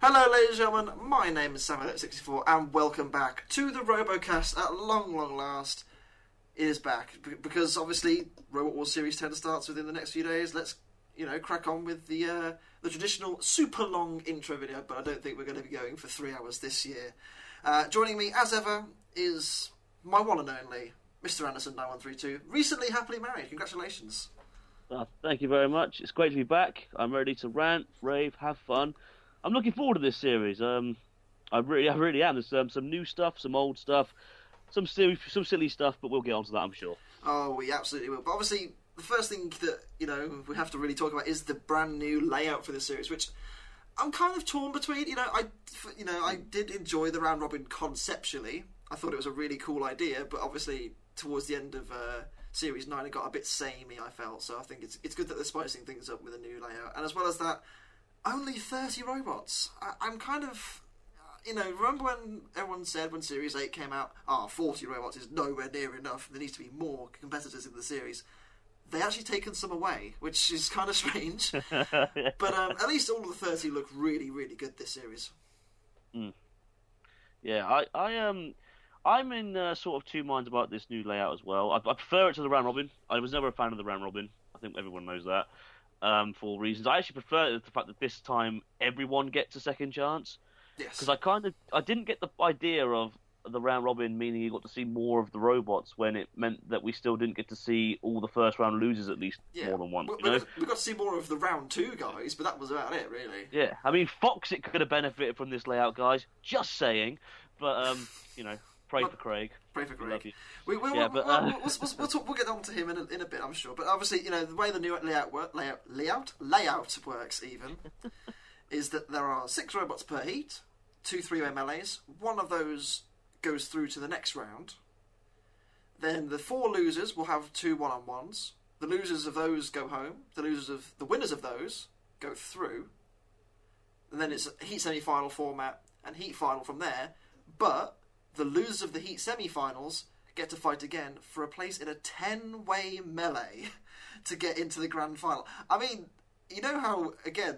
Hello, ladies and gentlemen. My name is Samuel64, and welcome back to the RoboCast. At long, long last, it is back because obviously Robot Wars Series 10 starts within the next few days. Let's you know crack on with the uh, the traditional super long intro video, but I don't think we're going to be going for three hours this year. Uh, joining me as ever is my one and only Mr. Anderson 9132, recently happily married. Congratulations. Uh, thank you very much. It's great to be back. I'm ready to rant, rave, have fun. I'm looking forward to this series. Um, I really, I really am. There's um, some new stuff, some old stuff, some silly, some silly stuff, but we'll get onto that, I'm sure. Oh, we absolutely will. But obviously, the first thing that you know we have to really talk about is the brand new layout for the series, which I'm kind of torn between. You know, I, you know, I did enjoy the round robin conceptually. I thought it was a really cool idea, but obviously towards the end of uh, series nine, it got a bit samey. I felt so. I think it's it's good that they're spicing things up with a new layout, and as well as that, only 30 robots. I, I'm kind of. You know, remember when everyone said when Series 8 came out, ah, oh, 40 robots is nowhere near enough, there needs to be more competitors in the series. They actually taken some away, which is kind of strange. but um, at least all of the 30 look really, really good this series. Mm. Yeah, I, I um, I'm in uh, sort of two minds about this new layout as well. I, I prefer it to the round robin. I was never a fan of the round robin. I think everyone knows that um, for reasons. I actually prefer the fact that this time everyone gets a second chance. Yes. Because I kind of I didn't get the idea of the round robin meaning you got to see more of the robots when it meant that we still didn't get to see all the first round losers at least Yeah. more than once. We, you know? we got to see more of the round two guys, but that was about it, really. Yeah, I mean Foxic could have benefited from this layout, guys. Just saying, but um, you know, pray for Craig. Pray for Craig. We, we, Yeah, we'll, but, we'll, uh, we'll, we'll, we'll, talk, we'll get on to him in a, in a bit, I'm sure. But obviously, you know, the way the new layout work, layout layout layout works even is that there are six robots per heat, two three-way melees. One of those goes through to the next round. Then the four losers will have two one-on-ones. The losers of those go home. The losers of the winners of those go through. And then it's a heat semi-final format and heat final from there. But the losers of the heat semi-finals get to fight again for a place in a 10-way melee to get into the grand final. I mean, you know how again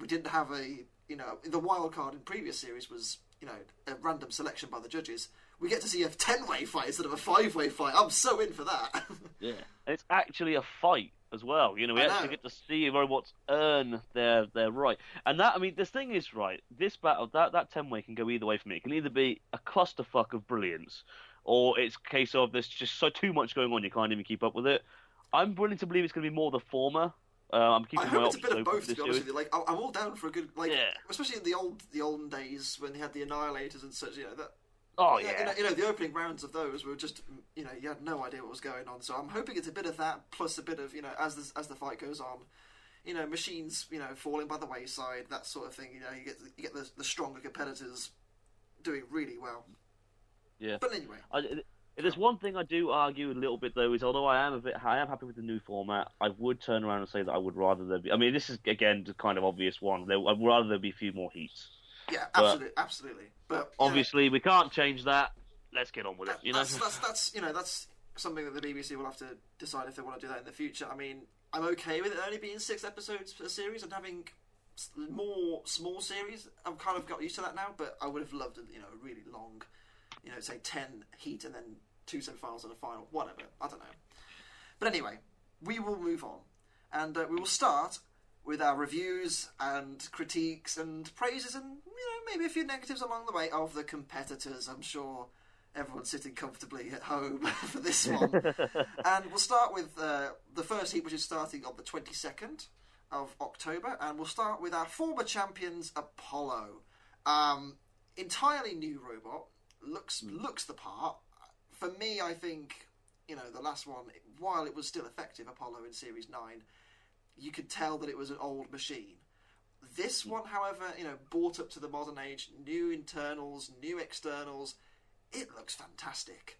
we didn't have a you know the wild card in previous series was you know a random selection by the judges. We get to see a 10-way fight instead of a 5-way fight. I'm so in for that. Yeah, it's actually a fight as well. You know, we I actually know. get to see robots earn their their right. And that, I mean, this thing is, right? This battle, that that ten way can go either way for me. It can either be a clusterfuck of brilliance, or it's a case of there's just so too much going on you can't even keep up with it. I'm willing to believe it's going to be more the former. Uh, I'm keeping I my hope it's a bit of both. To be honest with you, like I'm all down for a good like, Yeah. especially in the old the olden days when they had the annihilators and such. You know that. Oh yeah, you know, you know, the opening rounds of those were just you know you had no idea what was going on. So I'm hoping it's a bit of that plus a bit of you know as the, as the fight goes on, you know machines you know falling by the wayside that sort of thing. You know you get you get the, the stronger competitors doing really well. yeah. But anyway, I, there's one thing I do argue a little bit though is although I am a bit I am happy with the new format, I would turn around and say that I would rather there be. I mean, this is again the kind of obvious one. There, I'd rather there be a few more heats. Yeah, But- absolutely, absolutely. But you know, Obviously, we can't change that. Let's get on with it. You know, that's, that's that's you know that's something that the BBC will have to decide if they want to do that in the future. I mean, I'm okay with it only being six episodes per series and having more small series. I've kind of got used to that now, but I would have loved a, you know a really long, you know, say ten heat and then two semi-finals and a final, whatever. I don't know. But anyway, we will move on, and uh, we will start with our reviews and critiques and praises and you know maybe a few negatives along the way of the competitors. I'm sure everyone's sitting comfortably at home for this one, and we'll start with uh, the first heat, which is starting on the 22nd of October, and we'll start with our former champions Apollo. Um, entirely new robot looks looks the part. For me, I think you know the last one, while it was still effective, Apollo in Series Nine, you could tell that it was an old machine. This one, however, you know, brought up to the modern age, new internals, new externals. It looks fantastic.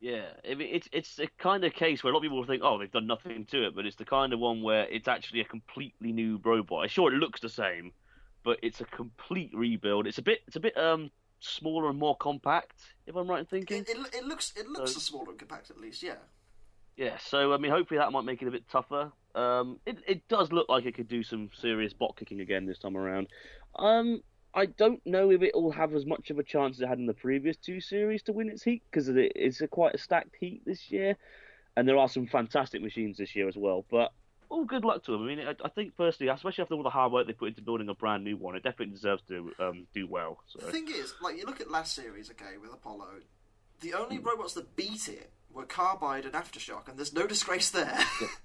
yeah. I mean, it's it's a kind of case where a lot of people will think, oh, they've done nothing to it, but it's the kind of one where it's actually a completely new robot. Sure, it looks the same, but it's a complete rebuild. It's a bit it's a bit um smaller and more compact, if I'm right in thinking. It, it, it looks it looks So- smaller and compact at least, yeah. Yeah, so I mean, hopefully that might make it a bit tougher. Um, it it does look like it could do some serious bot kicking again this time around. Um, I don't know if it will have as much of a chance as it had in the previous two series to win its heat because it, it's a quite a stacked heat this year, and there are some fantastic machines this year as well. But all good luck to them. I mean, I, I think firstly, especially after all the hard work they put into building a brand new one, it definitely deserves to um, do well. So. The thing is, like you look at last series, okay, with Apollo, the only Hmm. robots that beat it were Carbide and Aftershock, and there's no disgrace there.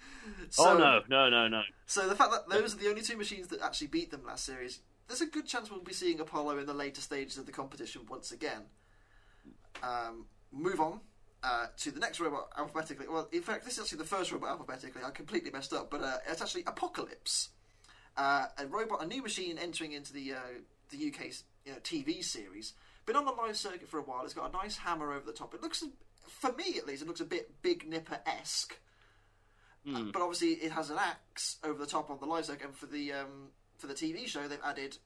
oh no, no, no, no. So the fact that those are the only two machines that actually beat them last series, there's a good chance we'll be seeing Apollo in the later stages of the competition once again. Um, move on uh, to the next robot alphabetically. Well, in fact, this is actually the first robot alphabetically. I completely messed up, but uh, it's actually Apocalypse, uh, a robot, a new machine entering into the uh, the UK you know, TV series. Been on the live circuit for a while. It's got a nice hammer over the top. It looks, for me at least, it looks a bit Big Nipper esque. Uh, but obviously, it has an axe over the top on the live circuit. And for the um, for the TV show, they've added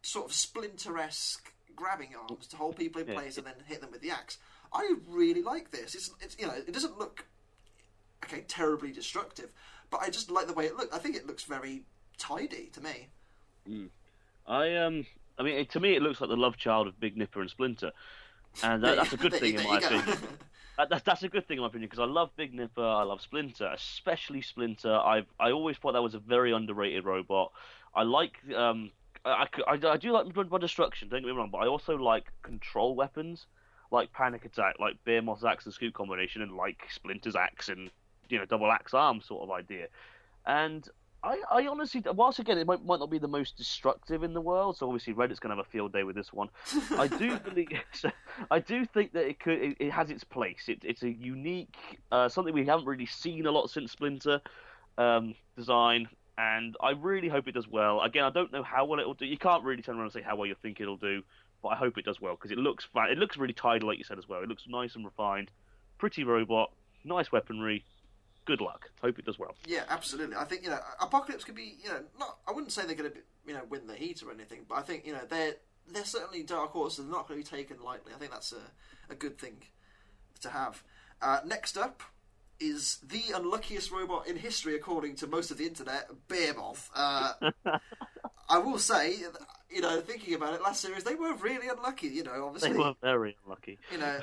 sort of splinter esque grabbing arms to hold people in Yeah. place and then hit them with the axe. I really like this. It's, it's you know it doesn't look okay terribly destructive, but I just like the way it looks. I think it looks very tidy to me. I um, I mean, it, to me, it looks like the love child of Big Nipper and Splinter, and that, that's a good thing in my opinion. That, that's, a good thing in my opinion because I love Big Nipper, I love Splinter, especially Splinter. I I always thought that was a very underrated robot. I like um I, I, I do like by destruction. Don't get me wrong, but I also like control weapons like Panic Attack, like Behemoth's axe and scoop combination, and like Splinter's axe and you know double axe arm sort of idea. And I, I honestly, whilst again it might, might not be the most destructive in the world, so obviously Reddit's gonna have a field day with this one. I do believe, I do think that it could, it, it has its place. It, it's a unique, uh, something we haven't really seen a lot since Splinter um, design, and I really hope it does well. Again, I don't know how well it'll do. You can't really turn around and say how well you think it'll do, but I hope it does well because it looks, it looks really tidy, like you said as well. It looks nice and refined, pretty robot, nice weaponry. Good luck. Hope it does well. Yeah, absolutely. I think you know Apocalypse could be you know not. I wouldn't say they're going to you know win the heat or anything, but I think you know they're they're certainly dark horses. They're not going to be taken lightly. I think that's a, a good thing to have. Uh, next up is the unluckiest robot in history, according to most of the internet, Behemoth. Uh, I will say, you know, thinking about it, last series they were really unlucky. You know, obviously, They were very unlucky. you know,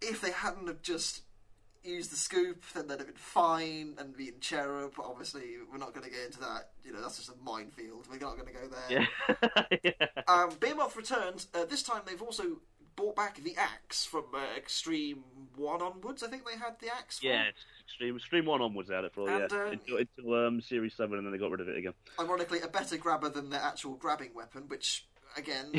if they hadn't have just used the scoop, then they'd have been fine and been cherub. But obviously, we're not going to get into that. You know, that's just a minefield. We're not going to go there. Yeah. yeah. Um, Behemoth returns. Uh, this time, they've also brought back the axe from uh, Extreme One onwards. I think they had the axe. from. Yeah, Extreme Stream One onwards they had it for And, yeah uh, until, until um, Series Seven, and then they got rid of it again. Ironically, a better grabber than their actual grabbing weapon, which again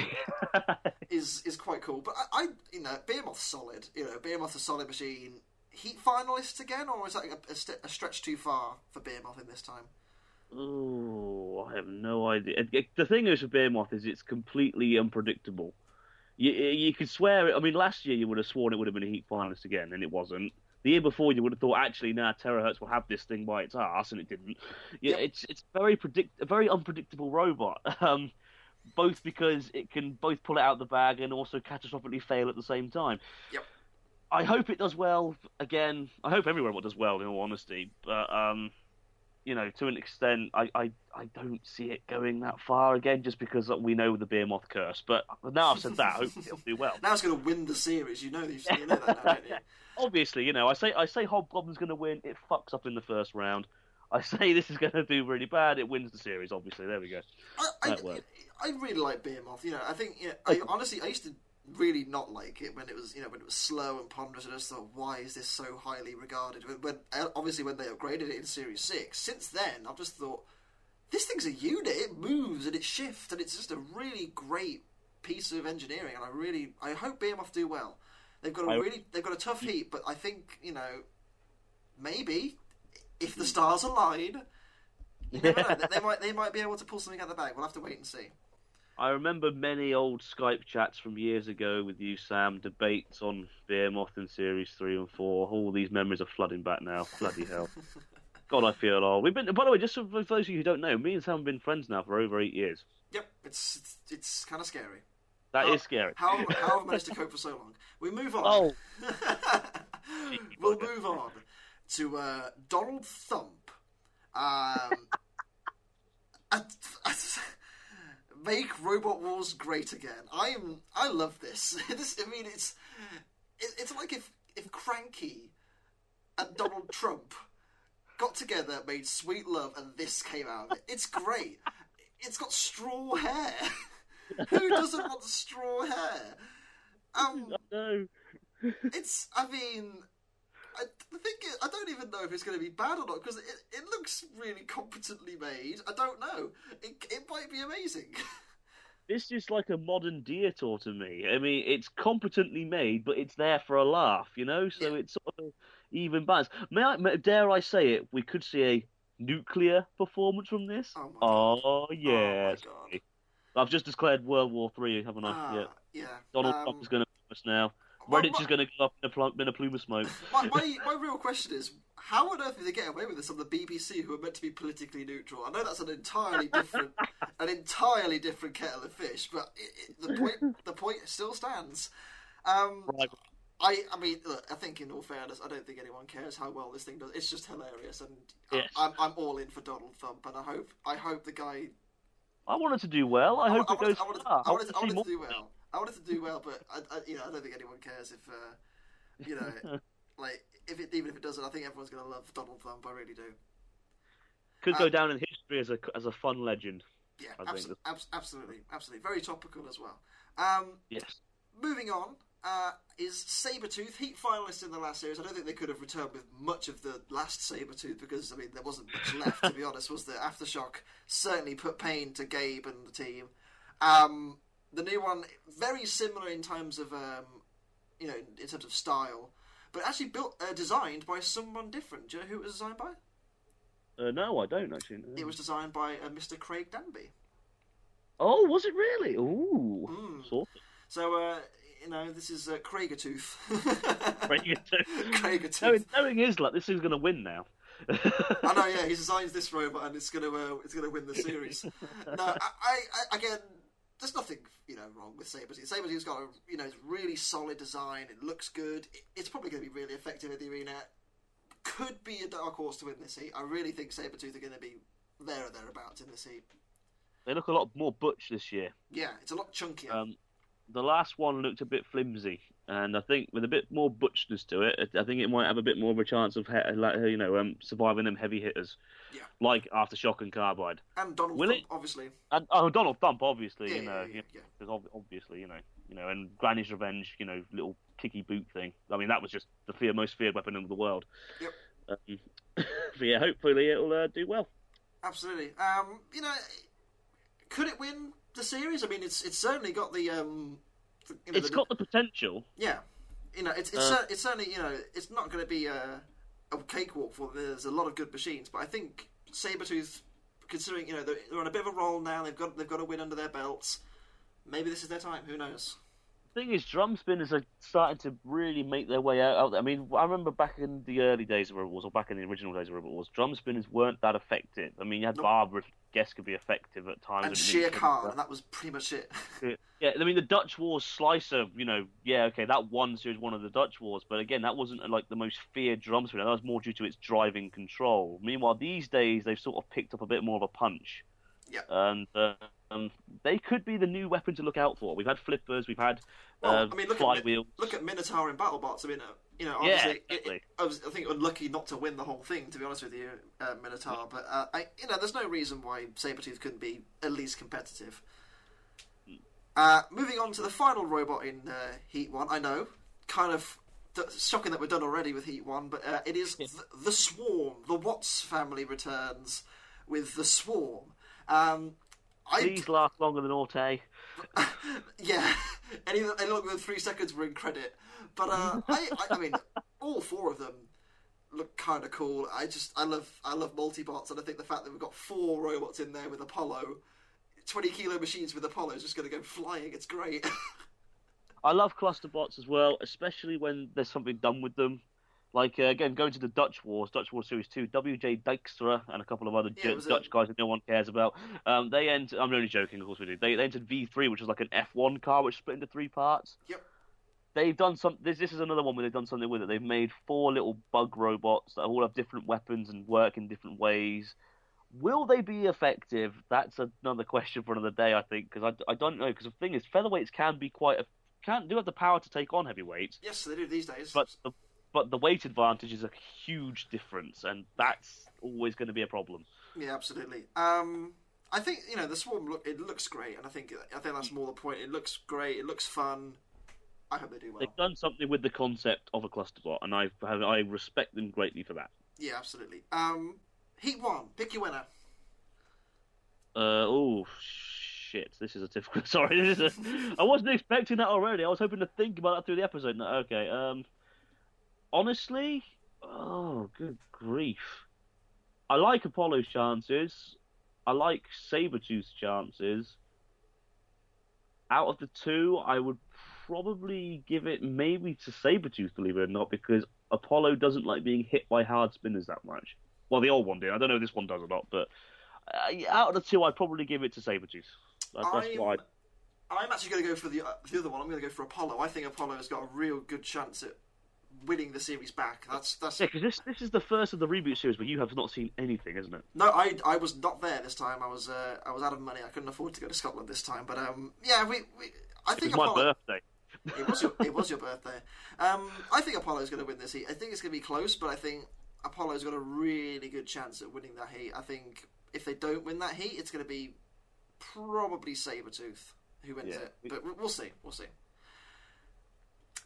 is is quite cool. But I, I you know, Behemoth's solid. You know, Behemoth's a solid machine. Heat finalists again, or is that a, a, st- a stretch too far for Behemoth in this time? Oh, I have no idea. The thing is with Behemoth is it's completely unpredictable. You you could swear it. I mean, last year you would have sworn it would have been a Heat finalist again, and it wasn't. The year before you would have thought actually, nah, Terrorhurtz will have this thing by its ass, and it didn't. Yeah, Yep. it's it's very predict a very unpredictable robot. Um, both because it can both pull it out of the bag and also catastrophically fail at the same time. Yep. I hope it does well. Again, I hope every robot does well. In all honesty, but um, you know, to an extent, I, I, I don't see it going that far again, just because we know the Behemoth curse. But now I've said that, hopefully it'll do well. Now it's going to win the series. You know, you you know that now, you? Obviously, you know, I say I say Hobgoblin's going to win. It fucks up in the first round. I say this is going to do really bad. It wins the series. Obviously, there we go. I, I. I really like Behemoth. You know, I think you know, I honestly I used to really not like it when it was you know when it was slow and ponderous. And I just thought, why is this so highly regarded? When, when uh, obviously when they upgraded it in Series Six, since then I've just thought this thing's a unit. It moves and it shifts and it's just a really great piece of engineering. And I really I hope Behemoth do well. They've got a really they've got a tough heat, but I think you know maybe if the stars align. You know. They- They might they might be able to pull something out of the bag. We'll have to wait and see. I remember many old Skype chats from years ago with you, Sam. Debates on Behemoth in Series Three and Four. All these memories are flooding back now. Bloody hell. God, I feel old. We've been, by the way, just for those of you who don't know, me and Sam have been friends now for over eight years. Yep, it's it's, it's kind of scary. That is How- scary. How how have I managed to cope for so long? We move on. Oh, we'll move on to uh, Donald Thump. Um, and- make Robot Wars great again. I am. I love this. this I mean, it's it, it's like if if Cranky and Donald Trump got together, made Sweet Love, and this came out of it. It's great. It's got straw hair. Who doesn't want straw hair? Um, No. it's. I mean, I think it, I don't even know if it's going to be bad or not because it, it looks really competently made. I don't know. It it might be amazing. This is like a modern Dietor to me. I mean, it's competently made, but it's there for a laugh, you know. So Yeah. it's sort of even balance. May I may, dare I say it? We could see a nuclear performance from this. Oh my god. Oh yes. God. I've just declared World War Three, haven't I? Ah, yeah. yeah. Donald Um, Trump is going to us now. Reddit's is going to go up in a, pl- in a plume of smoke. My, my, my real question is, how on earth did they get away with this on the BBC, who are meant to be politically neutral? I know that's an entirely different, an entirely different kettle of fish, but it, it, the point, the point still stands. Um, Right. I, I mean, look, I think in all fairness, I don't think anyone cares how well this thing does. It's just hilarious, and Yes. I, I'm, I'm all in for Donald Thump, and I hope, I hope the guy. I want it to do well. I, hope I it wanted, goes I wanted. I wanted, want I wanted to do well. I wanted to do well, but I, I, you know, I don't think anyone cares if, uh, you know, like if it even if it doesn't, I think everyone's gonna love Donald Trump. I really do. Could go Uh, down in history as a as a fun legend. Yeah, abso- absolutely, absolutely, very topical as well. Um, Yes. moving on uh, is Sabretooth, Heat finalist in the last series. I don't think they could have returned with much of the last Sabretooth because I mean there wasn't much left to be honest. Was the aftershock certainly put pain to Gabe and the team. Um, the new one very similar in terms of um, you know in terms of style, but actually built uh, designed by someone different. Do you know who it was designed by? Uh, no, I don't actually. no. It was designed by uh, Mr. Craig Danby. Oh, was it really? Ooh, Mm. So, uh, you know, this is uh, Craigertooth. of. Bring it to- Craigertooth. knowing, knowing his luck, this is going to win now. I know, yeah, he designs this robot and it's gonna uh, it's gonna win the series. no, I, I, I again, there's nothing you know wrong with Sabretooth. Sabretooth's got a you know really solid design. It looks good. It, it's probably going to be really effective in the arena. Could be a dark horse to win this heat. I really think Sabretooth are going to be there or thereabouts in this heat. They look a lot more butch this year. Yeah, it's a lot chunkier. Um, the last one looked a bit flimsy, and I think with a bit more butchness to it, I think it might have a bit more of a chance of he- like you know um, surviving them heavy hitters, Yeah. like Aftershock and Carbide, and Donald will Trump, it- obviously. and oh Donald Thump obviously, Yeah, you know, yeah, yeah, because obviously you know, you know, and Granny's Revenge, you know, little kicky boot thing. I mean, that was just the fear most feared weapon in the world. Yep. Um, but yeah, hopefully it'll uh, do well. Absolutely. Um, you know, could it win the series? I mean, it's it's certainly got the um, the- you know, It's the, got the potential. yeah. You know, it's it's, Uh, cer- it's certainly you know it's not going to be a, a cakewalk for them. There's a lot of good machines, but I think Sabretooth, considering you know they're, they're on a bit of a roll now, they've got they've got a win under their belts. Maybe this is their time. Who knows? Thing is, drum spinners are starting to really make their way out. I mean, I remember back in the early days of Rebels, or back in the original days of Rebels, drum spinners weren't that effective. I mean, you had Nope. Barbara Guess could be effective at times. And Shere Khan, and that was pretty much it. Yeah, I mean, the Dutch Wars slicer, you know, yeah, okay, that one series one of the Dutch Wars, but again, that wasn't like the most feared drum spinner. That was more due to its driving control. Meanwhile, these days they've sort of picked up a bit more of a punch. Yeah. And uh, um, they could be the new weapon to look out for. We've had flippers, we've had Well, uh, I mean, look at look at Minotaur in BattleBots. I mean, uh, you know, obviously, it- exactly. it- I was, I think, unlucky not to win the whole thing. To be honest with you, uh, Minotaur. But uh, I, you know, there's no reason why Sabretooth couldn't be at least competitive. Uh, moving on to the final robot in uh, Heat One. I know, kind of th- shocking that we're done already with Heat One, but uh, it is th- the Swarm. The Watts family returns with the Swarm. Um, I These last longer than Orte. yeah, any, any longer than three seconds we're in credit. But uh, I, I, I mean, all four of them look kind of cool. I just, I love, I love multi-bots, and I think the fact that we've got four robots in there with Apollo, twenty kilo machines with Apollo is just going to go flying. It's great. I love cluster bots as well, especially when there's something done with them. Like uh, again, going to the Dutch Wars, Dutch War Series Two, W.J. Dijkstra and a couple of other Yeah, J- it a- Dutch guys that no one cares about. Um, they entered. I'm only joking, of course we do. They, they entered V3, which was like an F1 car, which split into three parts. Yep. they've done some. This, this is another one where they've done something with it. They've made four little bug robots that all have different weapons and work in different ways. Will they be effective? That's another question for another day, I think, because I, I don't know. Because the thing is, featherweights can be quite a, can do have the power to take on heavyweights, Yes, they do these days. but the but the weight advantage is a huge difference, and that's always going to be a problem. Yeah, absolutely. Um, I think you know the swarm look. It looks great, and I think I think that's more the point. It looks great. It looks fun. I hope they do well. They've done something with the concept of a cluster bot, and I have I respect them greatly for that. Yeah, absolutely. Um, Heat one. Pick your winner. Uh, oh shit! This is a difficult. Sorry, this is a. I wasn't expecting that already. I was hoping to think about that through the episode. No, okay. Um, honestly, oh good grief! I like Apollo's chances. I like Sabretooth's chances. Out of the two, I would probably give it maybe to Sabretooth, believe it or not, because Apollo doesn't like being hit by hard spinners that much. Well, the old one did. I don't know if this one does or not, but uh, out of the two, I'd probably give it to Sabretooth. That's, that's I'm, why. I'm actually going to go for the uh, the other one. I'm going to go for Apollo. I think Apollo has got a real good chance at winning the series back. That's that's. yeah, because this this is the first of the reboot series where you have not seen anything, isn't it? No, I I was not there this time. I was uh, I was out of money. I couldn't afford to go to Scotland this time. But um, yeah, we, we I It think was my Apollo. birthday. it was your it was your birthday. Um, I think Apollo's going to win this heat. I think it's going to be close, but I think Apollo's got a really good chance at winning that heat. I think if they don't win that heat, it's going to be probably Sabretooth who wins Yeah. it. But we- we'll see. We'll see.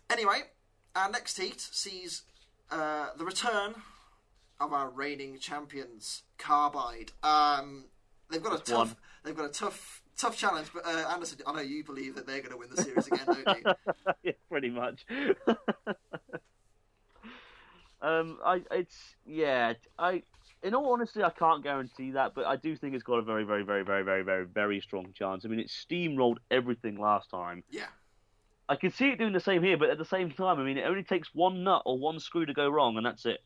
Anyway, our next heat sees uh, the return of our reigning champions, Carbide. Um, they've got a Just tough. one. They've got a tough, tough challenge. But uh, Anderson, I know you believe that they're going to win the series again, don't you? yeah, pretty much. um, I it's yeah, I in all honesty, I can't guarantee that, but I do think it's got a very, very, very, very, very, very, very strong chance. I mean, it steamrolled everything last time. Yeah. I can see it doing the same here, but at the same time, I mean, it only takes one nut or one screw to go wrong, and that's it.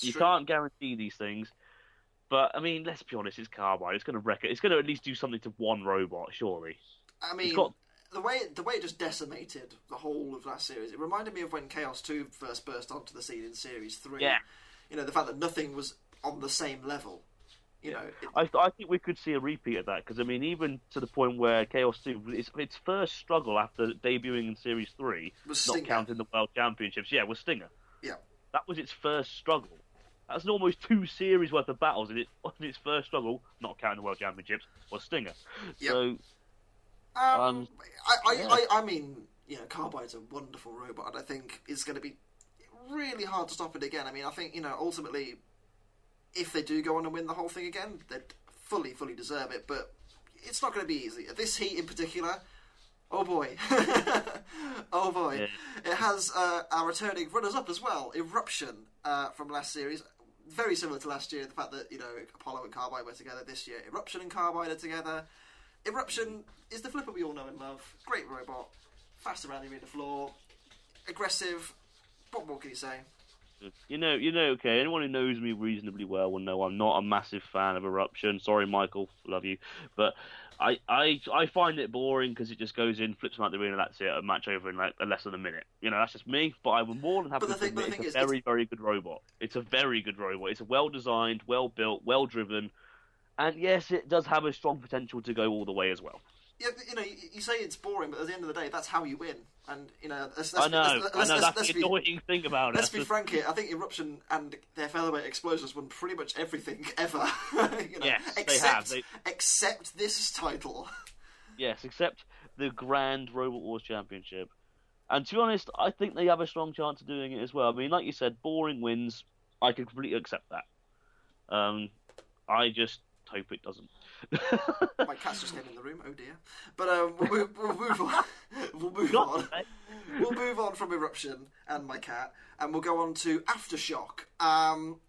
You True. can't guarantee these things. But I mean, let's be honest, it's Carbide. It's going to wreck it. It's going to at least do something to one robot, surely. I mean, got- the way the way it just decimated the whole of last series. It reminded me of when Chaos Two first burst onto the scene in Series Three. Yeah. You know, the fact that nothing was on the same level. You know, it, I, I think we could see a repeat of that because I mean, even to the point where Chaos Two, its, its first struggle after debuting in Series Three, was not counting the World Championships, yeah, was Stinger. Yeah. that was its first struggle. That's almost two series worth of battles, and it, in its first struggle, not counting the World Championships, was Stinger. Yep. So Um, Um, I, I, yeah. I, I mean, you know, Carbide's a wonderful robot. and I think it's going to be really hard to stop it again. I mean, I think you know, ultimately, if they do go on and win the whole thing again, they'd fully, fully deserve it. But it's not going to be easy. This heat in particular, oh boy, oh boy, Yeah. it has uh, our returning runners-up as well. Eruption uh, from last series. Very similar to last year, the fact that you know Apollo and Carbide were together this year. Eruption and Carbide are together. Eruption is the flipper we all know and love. Great robot, fast around the arena floor, aggressive. What more can you say? You know, you know, okay. Anyone who knows me reasonably well will know I'm not a massive fan of Eruption. Sorry, Michael, love you, but I, I, I find it boring because it just goes in, flips them out the arena, that's it, a match over in like less than a minute. You know, that's just me. But I would more than happy to thing- admit it's thing a is, very, very good robot. It's a very good robot. It's a well designed, well built, well driven, and yes, it does have a strong potential to go all the way as well. Yeah, you know, you, you say it's boring, but at the end of the day, that's how you win. And you know, let's, let's, I know, let's, let's, I know. let's, That's let's the be, annoying thing about it. let's be frank here. I think Eruption and their featherweight explosions won pretty much everything ever. you know, Yes, they except, have. They- except this title. Yes, except the Grand Robot Wars Championship. And to be honest, I think they have a strong chance of doing it as well. I mean, like you said, boring wins. I can completely accept that. Um, I just hope it doesn't. My cat's just in the room. Oh dear. But um, we'll, move, we'll move on. We'll move on. We'll move on from Eruption and my cat, and we'll go on to Aftershock. Um,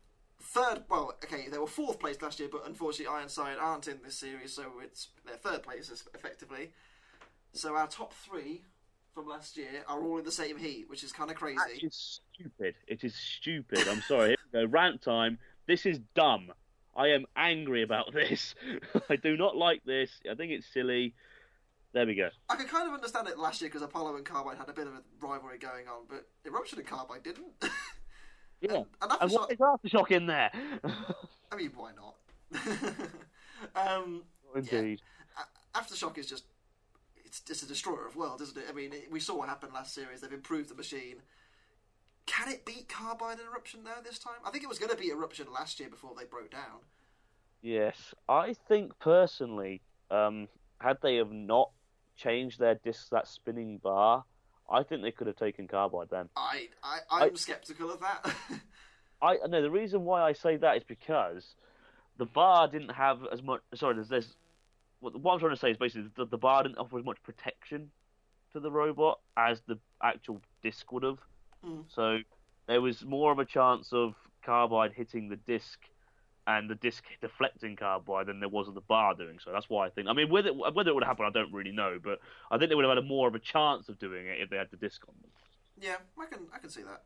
third, well, okay, they were fourth place last year, but unfortunately Ironside aren't in this series, so it's their third place effectively. So our top three from last year are all in the same heat, which is kind of crazy. Is stupid. It is stupid. I'm sorry. Here we go. Rant time. This is dumb. I am angry about this. I do not like this. I think it's silly. There we go. I can kind of understand it last year because Apollo and Carbide had a bit of a rivalry going on, but Eruption and Carbide didn't. Yeah. and, and And what Aftershock, in there? I mean, why not? um, Indeed. A- Aftershock is just it's just a destroyer of worlds, isn't it? I mean, it, we saw what happened last series. They've improved the machine. Can it beat Carbide and Eruption now this time? I think it was going to be Eruption last year before they broke down. Yes, I think personally, um, had they have not changed their disc that spinning bar, I think they could have taken Carbide then. I, I I'm skeptical of that. I no, the reason why I say that is because the bar didn't have as much. Sorry, there's, there's what, what I'm trying to say is basically the, the bar didn't offer as much protection to the robot as the actual disc would have. Mm. So there was more of a chance of Carbide hitting the disc and the disc deflecting Carbide than there was of the bar doing so. That's why I think. I mean, whether whether it would happen, I don't really know, but I think they would have had a more of a chance of doing it if they had the disc on them. yeah, I can I can see that.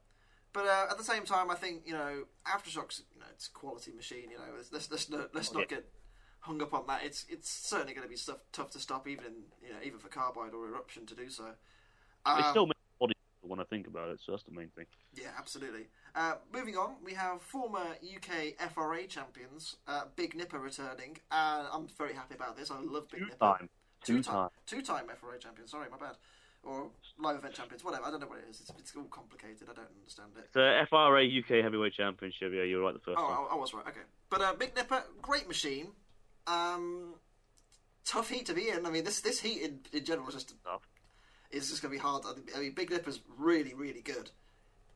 But uh, at the same time, I think you know Aftershocks. You know, it's a quality machine. You know, let's let's, let's not, let's not get hung up on that. It's it's certainly going to be stuff tough to stop, even you know even for Carbide or Eruption to do so. It Um, still makes the body when I think about it, so that's the main thing. Yeah, absolutely. Uh, moving on, we have former UK FRA champions, uh, Big Nipper returning, and I'm very happy about this. I love Big Two Nipper. time, two time. Two-time FRA champion. Sorry, my bad. Or live event champions, whatever. I don't know what it is. It's, it's all complicated. I don't understand it. The FRA UK Heavyweight Championship. Yeah, you were right the first time. Oh, I, I was right. Okay, but uh, Big Nipper, great machine. Um, tough heat to be in. I mean, this this heat in, in general is just Tough. Is just going to be hard. I mean, Big Nipper's really really good,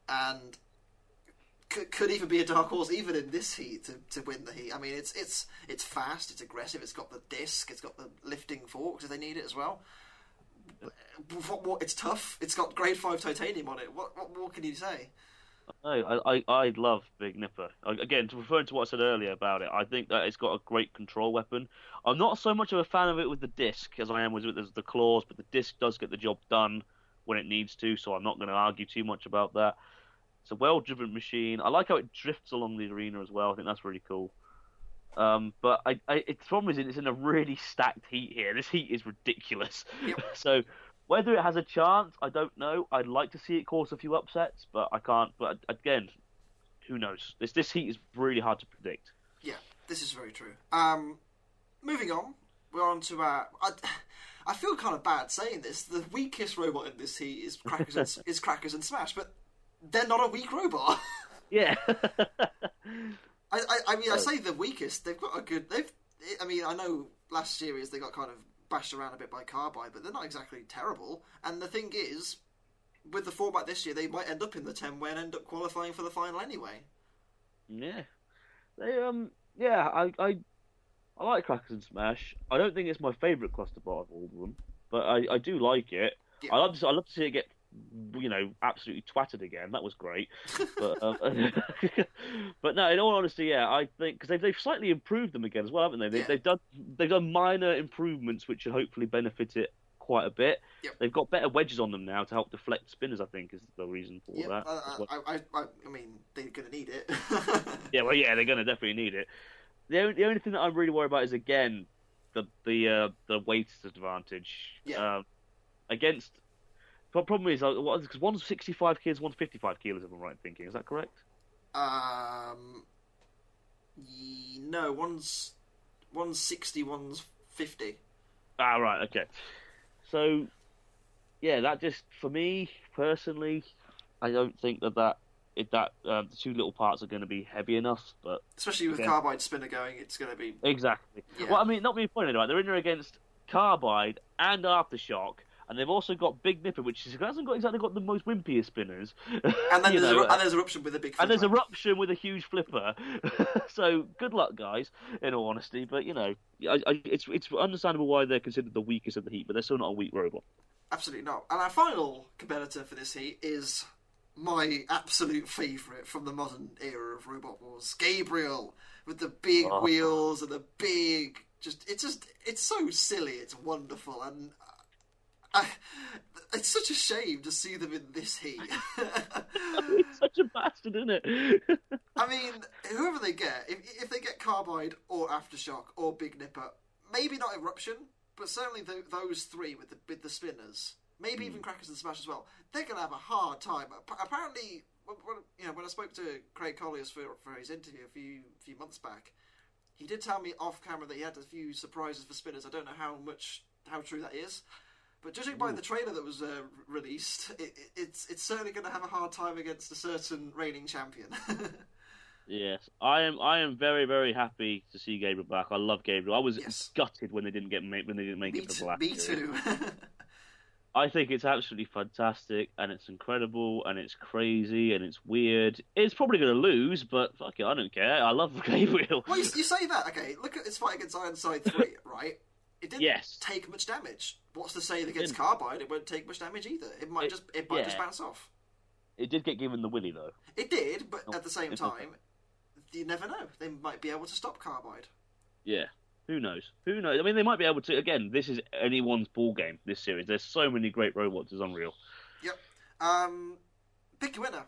and could, could even be a dark horse even in this heat to, to win the heat. I mean, it's it's it's fast, it's aggressive, it's got the disc, it's got the lifting forks if they need it as well. What, what, it's tough. It's got grade five titanium on it. What what more can you say? No, I, I, I love Big Nipper. Again, to referring to what I said earlier about it, I think that it's got a great control weapon. I'm not so much of a fan of it with the disc as I am with the, the claws, but the disc does get the job done when it needs to, so I'm not going to argue too much about that. It's a well-driven machine. I like how it drifts along the arena as well. I think that's really cool. Um, but I, I, it's the problem is it's in a really stacked heat here. This heat is ridiculous. Yep. so whether it has a chance, I don't know. I'd like to see it cause a few upsets, but I can't. But again, who knows? This this heat is really hard to predict. Yeah, this is very true. Um, moving on, we're on to our. I, I feel kind of bad saying this. The weakest robot in this heat is Crackers and, is Crackers and Smash, but they're not a weak robot. Yeah. I, I, I mean, I say the weakest. They've got a good. They've. I mean, I know last series they got kind of bashed around a bit by Carbide, but they're not exactly terrible. And the thing is, with the format this year, they might end up in the ten way and end up qualifying for the final anyway. yeah. They um yeah I I I like Crackers and Smash. I don't think it's my favourite cluster bar of all of them, but I, I do like it. Yeah. I love to I love to see it get you know absolutely twatted again. That was great. but um, but no, in all honesty, yeah, I think because they've they've slightly improved them again as well, haven't they? they Yeah. They've done they've done minor improvements which should hopefully benefit it quite a bit. Yep. They've got better wedges on them now to help deflect spinners. I think is the reason for Yeah, that. uh, well. I, I, I, I mean, they're going to need it. Yeah, well, yeah, they're going to definitely need it. The only, the only thing that I'm really worried about is again the the uh, the weight disadvantage. Yeah. Um, against. The problem is because one's 65 kilos, one's 55 kilos. If I'm right thinking, is that correct? Um, no, one's one's sixty, one's fifty. Ah, right, okay. So, yeah, that just for me personally, I don't think that that it, that uh, the two little parts are going to be heavy enough. But Especially with Yeah. carbide spinner going, it's going to be exactly. Yeah. Well, I mean, not being funny, right? They're in there against Carbide and Aftershock. And they've also got Big Nipper, which is, hasn't got exactly got the most wimpiest spinners. and then there's know, a, uh, and there's eruption with a big. and there's flipper. eruption with a huge flipper. so good luck, guys. In all honesty, but you know, I, I, it's it's understandable why they're considered the weakest of the heat, but they're still not a weak robot. Absolutely not. And our final competitor for this heat is my absolute favourite from the modern era of Robot Wars, Gabriel, with the big Oh. wheels and the big. Just it's just it's so silly. It's wonderful, and I, it's such a shame to see them in this heat. It's such a bastard, isn't it? I mean, whoever they get, if, if they get Carbide or Aftershock or Big Nipper, maybe not Eruption, but certainly th those three with the with the spinners, maybe Hmm. even Crackers and Smash as well. They're going to have a hard time. Apparently, when, when, you know, when I spoke to Craig Colliers for for his interview a few few months back, he did tell me off camera that he had a few surprises for spinners. I don't know how much how true that is. But judging by the trailer that was uh, released, it, it, it's it's certainly going to have a hard time against a certain reigning champion. Yes, I am. I am very, very happy to see Gabriel back. I love Gabriel. I was Yes. gutted when they didn't get ma- when they didn't make me it too. the last Me too. I think it's absolutely fantastic and it's incredible and it's crazy and it's weird. It's probably going to lose, but fuck it, I don't care. I love Gabriel. well, you, you say that. Okay, look at this fight against Ironside Three, right? It didn't Yes. take much damage. What's to say that against didn't. Carbide it won't take much damage either? It might It- just it might just bounce off. It did get given the willy though. It did, but Oh, at the same time, you never know. They might be able to stop Carbide. Yeah. Who knows? Who knows? I mean, they might be able to. Again, this is anyone's ball game. This series. There's so many great robots. It's unreal. Yep. Um, pick your winner.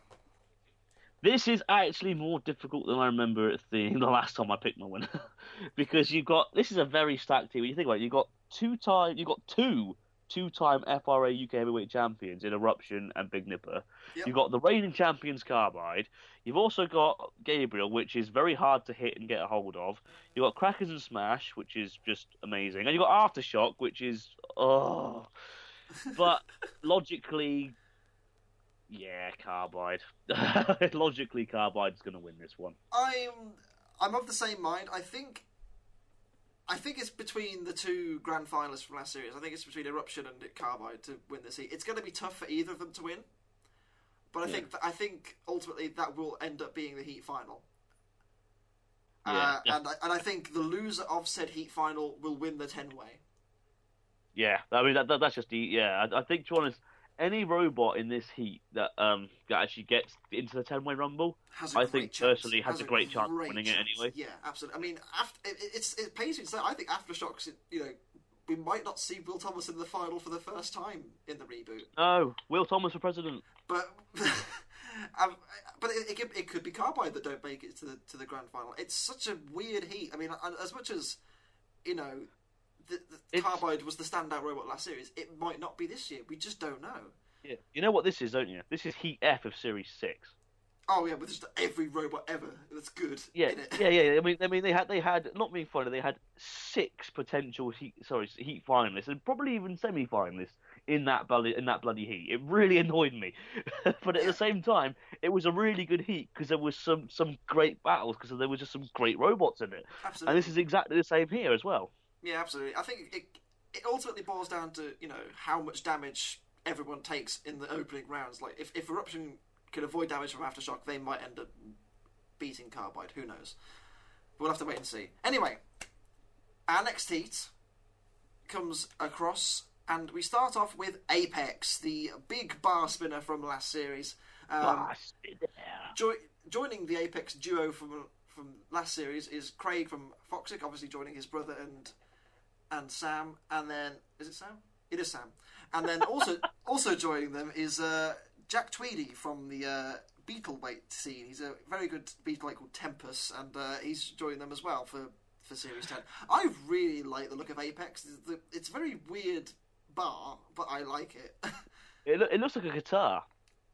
This is actually more difficult than I remember it being the last time I picked my winner, because you've got this is a very stacked team. When you think about it, you've got two time, you've got two two-time FRA UK heavyweight champions in Eruption and Big Nipper. Yep. You've got the reigning champions Carbide. You've also got Gabriel, which is very hard to hit and get a hold of. You've got Crackers and Smash, which is just amazing, and you've got Aftershock, which is oh, but logically yeah, Carbide. Logically, Carbide's going to win this one. I'm I'm of the same mind. I think I think it's between the two grand finalists from last series. I think it's between Eruption and Carbide to win this heat. It's going to be tough for either of them to win, but I Yeah. think I think ultimately that will end up being the heat final. Yeah, uh, yeah. and I, and I think the loser of said heat final will win the ten way. Yeah, I mean that, that that's just the yeah. I, I think to be honest, any robot in this heat that um that actually gets into the ten way rumble, Has I think chance. personally has a great chance of winning it anyway. Yeah, absolutely. I mean, after, it, it's it pays me to say. I think aftershocks. You know, we might not see Will Thomas in the final for the first time in the reboot. no, Will Thomas for president. But um, but it, it, could, it could be Carbide that don't make it to the to the grand final. It's such a weird heat. I mean, as much as you know, the, the Carbide was the standout robot last series. It might not be this year. We just don't know. Yeah, you know what this is, don't you? This is Heat F of Series Six. Oh yeah, with just every robot ever that's good. Yeah, in it. yeah, yeah. I mean, I mean, they had they had not being funny, they had six potential heat, sorry, heat finalists and probably even semi finalists in that bloody in that bloody heat. It really annoyed me, but at Yeah. the same time, it was a really good heat because there was some some great battles because there was just some great robots in it, Absolutely. and this is exactly the same here as well. Yeah, absolutely. I think it it ultimately boils down to you know how much damage everyone takes in the opening rounds. Like if if eruption can avoid damage from aftershock, they might end up beating carbide. Who knows? We'll have to wait and see. Anyway, our next heat comes across, and we start off with Apex, the big bar spinner from last series. Um, spin. Jo- joining the Apex duo from from last series is Craig from Foxic, obviously joining his brother and and Sam, and then is it Sam? It is Sam, and then also also joining them is uh, Jack Tweedy from the uh, Beetleweight scene. He's a very good Beetleweight called Tempest, and uh, he's joining them as well for for Series Ten. I really like the look of Apex. It's, the, it's a very weird bar, but I like it. It, loo- it looks like a guitar.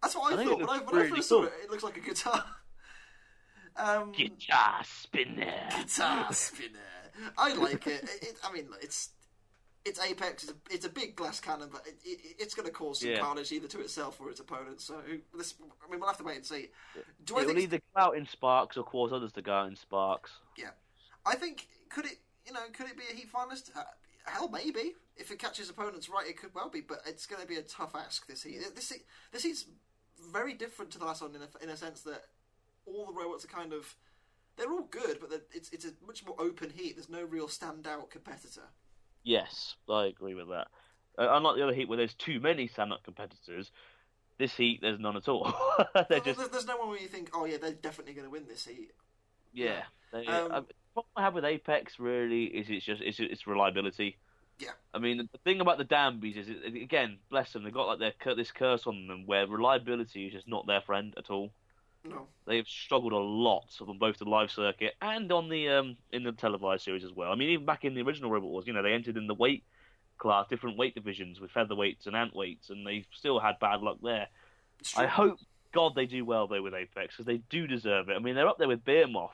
That's what I, I thought when I, when I really first saw it. It looks like a guitar. Um, Guitar spin there. guitar spinner. I like it. It. I mean, it's it's Apex. It's a, it's a big glass cannon, but it, it, it's going to cause some Yeah. carnage either to itself or its opponents. So this, I mean, we'll have to wait and see. Do I It will think? either go out in sparks or cause others to go out in sparks. Yeah, I think could it? You know, could it be a heat finalist? Uh, hell, maybe. If it catches opponents right, it could well be. But it's going to be a tough ask this heat. This this heat's very different to the last one in a, in a sense that all the robots are kind of they're all good, but it's it's a much more open heat. There's no real standout competitor. Yes, I agree with that. Uh, unlike the other heat where there's too many stand-up competitors, this heat there's none at all. They're just there's, there's no one where you think, oh yeah, they're definitely going to win this heat. yeah. They, Um, uh, the problem I have with Apex really is it's just it's it's reliability. Yeah. I mean, the thing about the Danbies is, it, again, bless them, they've got like their this curse on them where reliability is just not their friend at all. No, They've struggled a lot on both the live circuit and on the um in the televised series as well. I mean, even back in the original Robot Wars, you know, they entered in the weight class, different weight divisions with featherweights and ant weights, and they still had bad luck there. I hope God they do well though with Apex because they do deserve it. I mean, they're up there with Behemoth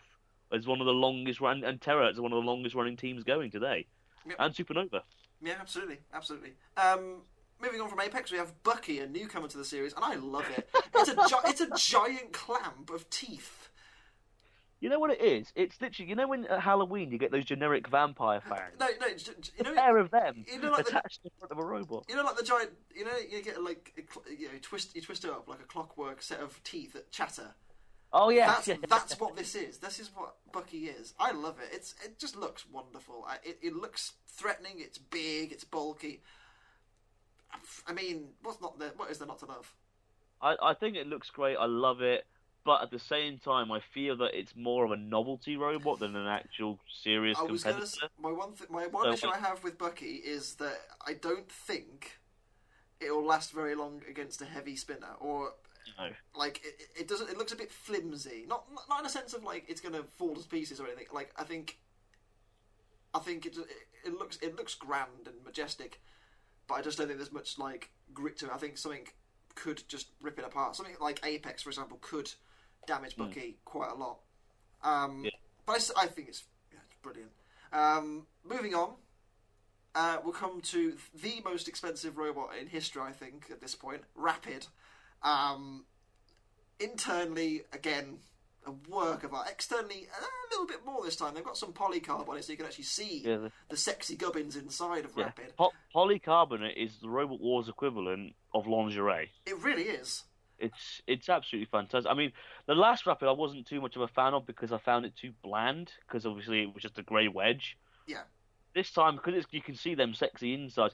as one of the longest run and Terror as one of the longest running teams going today, Yep. and Supernova. Yeah, absolutely, absolutely. Um, moving on from Apex, we have Bucky, a newcomer to the series, and I love it. It's a gi- it's a giant clamp of teeth. You know what it is? It's literally you know when at Halloween you get those generic vampire fangs. No, no, j- j- you a pair of them you know, like attached the front of a robot. you know, like the giant. You know, you get like you know, twist, you twist it up like a clockwork set of teeth that chatter. Oh yeah, That's yeah. that's what this is. This is what Bucky is. I love it. It's it just looks wonderful. I, it it looks threatening. It's big. It's bulky. I mean, what's not there? What is there not to love? I, I think it looks great. I love it, but at the same time, I feel that it's more of a novelty robot than an actual serious I was gonna. competitor. My one th- my one So, issue I have with Bucky is that I don't think it'll last very long against a heavy spinner or No. like it, it doesn't. It looks a bit flimsy. Not not in a sense of like it's gonna fall to pieces or anything. Like I think, I think it it, it looks it looks grand and majestic, but I just don't think there's much like grit to it. I think something could just rip it apart. Something like Apex, for example, could damage Bucky quite a lot. Um, Yeah. But I think it's, yeah, it's brilliant. Um, moving on, uh, we'll come to the most expensive robot in history. I think at this point, Rapid. Um, internally, again, a work of art. Externally, a little bit more this time. They've got some polycarb on it, so you can actually see Yeah, the- the sexy gubbins inside of yeah. Rapid. Po- polycarbonate is the Robot Wars equivalent of lingerie. It really is. It's it's absolutely fantastic. I mean, the last Rapid I wasn't too much of a fan of because I found it too bland. Because obviously it was just a grey wedge. Yeah. This time, because it's, you can see them sexy insides.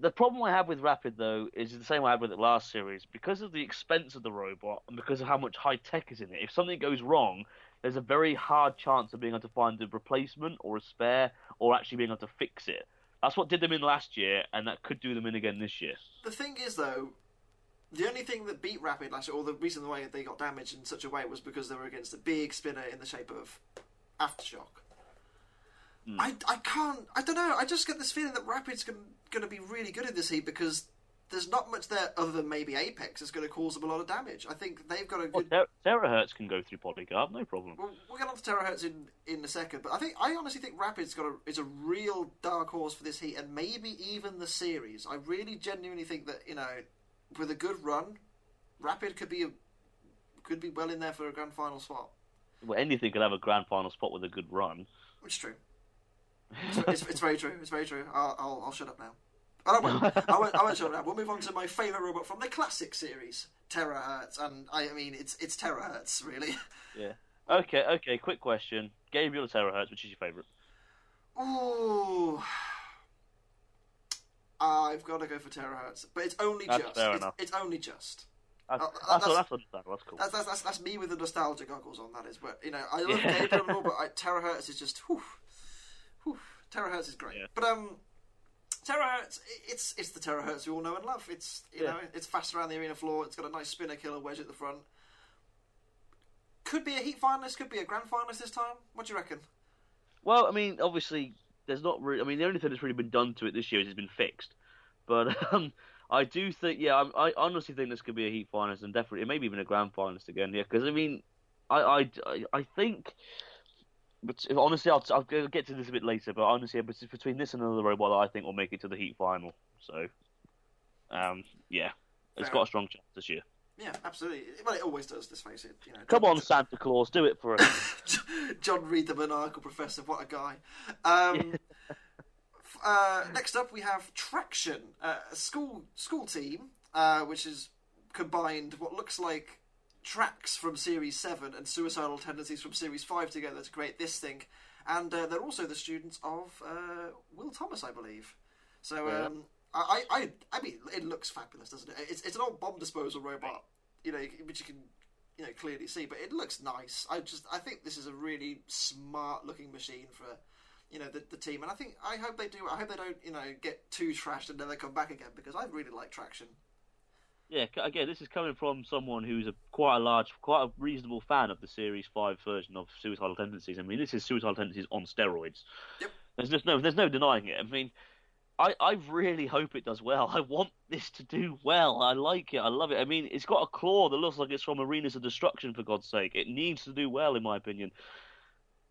The problem I have with Rapid though is the same I had with it last series. Because of the expense of the robot and because of how much high tech is in it, if something goes wrong, there's a very hard chance of being able to find a replacement or a spare or actually being able to fix it. That's what did them in last year, and that could do them in again this year. The thing is, though, the only thing that beat Rapid last year, or the reason why they got damaged in such a way, was because they were against a big spinner in the shape of Aftershock. Hmm. I, I can't, I don't know, I just get this feeling that Rapid's going to be really good in this heat because there's not much there other than maybe Apex is going to cause them a lot of damage. I think they've got a Well, good. Ter- Terrorhurtz can go through Polycarb, no problem. Well, we'll get on to Terrorhurtz in, in a second, but I think I honestly think Rapid's got a is a real dark horse for this heat, and maybe even the series. I really genuinely think that you know, with a good run, Rapid could be a, could be well in there for a grand final spot. Well, anything could have a grand final spot with a good run. Which is true. It's, it's, it's very true. It's very true. I'll, I'll, I'll shut up now. I won't. I won't, I won't shut up now. We'll move on to my favourite robot from the classic series, Terrorhurtz, and I mean it's it's Terrorhurtz really. Yeah. Okay, okay, quick question. Gabriel or Terrorhurtz, which is your favourite? Ooh. I've got to go for Terrorhurtz, but it's only That's just. fair it's, enough. it's only just. That's, Uh, that's, that's- that's, that's cool. That's, that's, that's, me with the nostalgia goggles on. That is, but you know, I love Yeah. Gabriel but I, Terrorhurtz is just. Whew, whew, Terrorhurtz is great, Yeah. but um, Terrorhurtz. i- It's it's the Terrorhurtz we all know and love. It's you Yeah. know, it's fast around the arena floor. It's got a nice spinner killer wedge at the front. Could be a heat finalist. Could be a grand finalist this time. What do you reckon? Well, I mean, obviously, there's not really. I mean, the only thing that's really been done to it this year is it's been fixed. But um, I do think, yeah, I, I honestly think this could be a heat finalist and definitely, maybe even a grand finalist again. Yeah, because I mean, I, I- I think. But honestly, I'll, I'll get to this a bit later. But honestly, it's between this and another robot that I think will make it to the heat final. So, um, yeah, it's Fair got a strong chance this year. Yeah, absolutely. Well, it always does. Let's face it. You know, Come on, Santa Claus, do it for us. John Reed, the maniacal professor. What a guy. Um, uh, next up, we have Traction, uh, a school school team, uh, which is combined what looks like tracks from Series Seven and suicidal tendencies from Series Five together to create this thing. And uh, they're also the students of uh, Will Thomas, I believe. So Yeah. um, I, I, I mean, it looks fabulous, doesn't it? It's, it's an old bomb disposal robot, you know, which you can you know clearly see, but it looks nice. I just I think this is a really smart looking machine for you know the, the team, and I think I hope they do. I hope they don't you know get too trashed and never come back again because I really like Traction. Yeah, again, this is coming from someone who's a quite a large, quite a reasonable fan of the Series Five version of Suicidal Tendencies. I mean, this is Suicidal Tendencies on steroids. Yep. There's just no, there's no denying it. I mean, I, I really hope it does well. I want this to do well. I like it. I love it. I mean, it's got a claw that looks like it's from Arenas of Destruction, for God's sake. It needs to do well, in my opinion.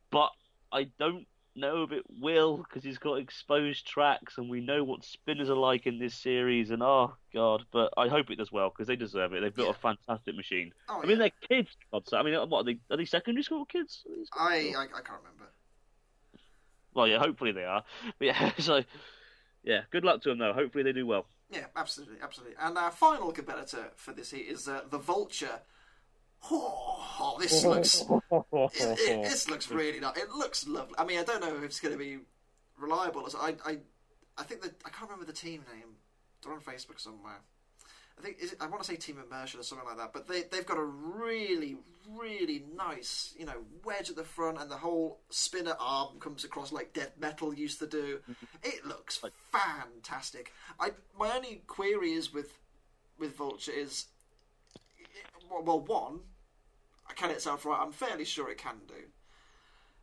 But I don't know if it will, because he's got exposed tracks, and we know what spinners are like in this series, and oh, God. But I hope it does well, because they deserve it. They've built Yeah. a fantastic machine. Oh, I mean, yeah. they're kids, God's. I mean, what, are they, are they secondary school kids? I, I I can't remember. Well, yeah, hopefully they are. But yeah, so, yeah, good luck to them, though. Hopefully they do well. Yeah, absolutely, absolutely. And our final competitor for this heat is uh, the Vulture. Oh, oh, this looks it, it, this looks really nice. It looks lovely. I mean, I don't know if it's going to be reliable. I, I, I think that I can't remember the team name. They're on Facebook somewhere. I think is it, I want to say Team Immersion or something like that. But they they've got a really really nice you know wedge at the front, and the whole spinner arm comes across like Dead Metal used to do. It looks fantastic. I my only query is with with Vulture is well, one I can it self right? I'm fairly sure it can do.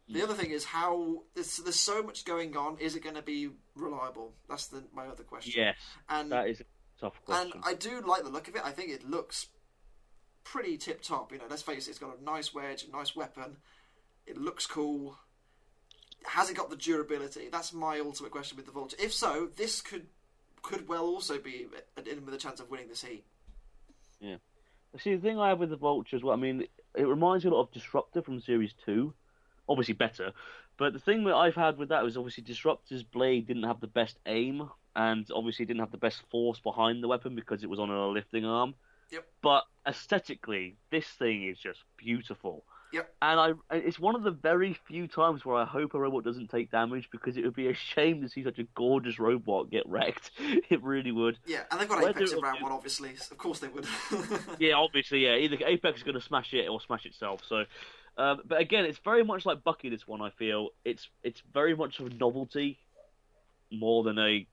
The other thing is how there's, there's so much going on. Is it going to be reliable? That's the, my other question. Yes, and that is a tough question. and. I do like the look of it. I think it looks pretty tip top. You know, let's face it, it's got a nice wedge, a nice weapon. It looks cool. Has it got the durability? That's my ultimate question with the Vulture. If so, this could could well also be in with a chance of winning this heat. See, the thing I have with the Vulture as well, I mean, it reminds me a lot of Disruptor from Series 2. Obviously better. But the thing that I've had with that was obviously Disruptor's blade didn't have the best aim, and obviously didn't have the best force behind the weapon because it was on a lifting arm. Yep. But aesthetically, this thing is just beautiful. Yep. And I, it's one of the very few times where I hope a robot doesn't take damage because it would be a shame to see such a gorgeous robot get wrecked. it really would. Yeah, and they've got Apex in round one, obviously. Of course they would. Yeah, obviously, yeah. Either Apex is going to smash it or smash itself. So, um, but again, it's very much like Bucky. This one, I feel it's it's very much of a novelty more than a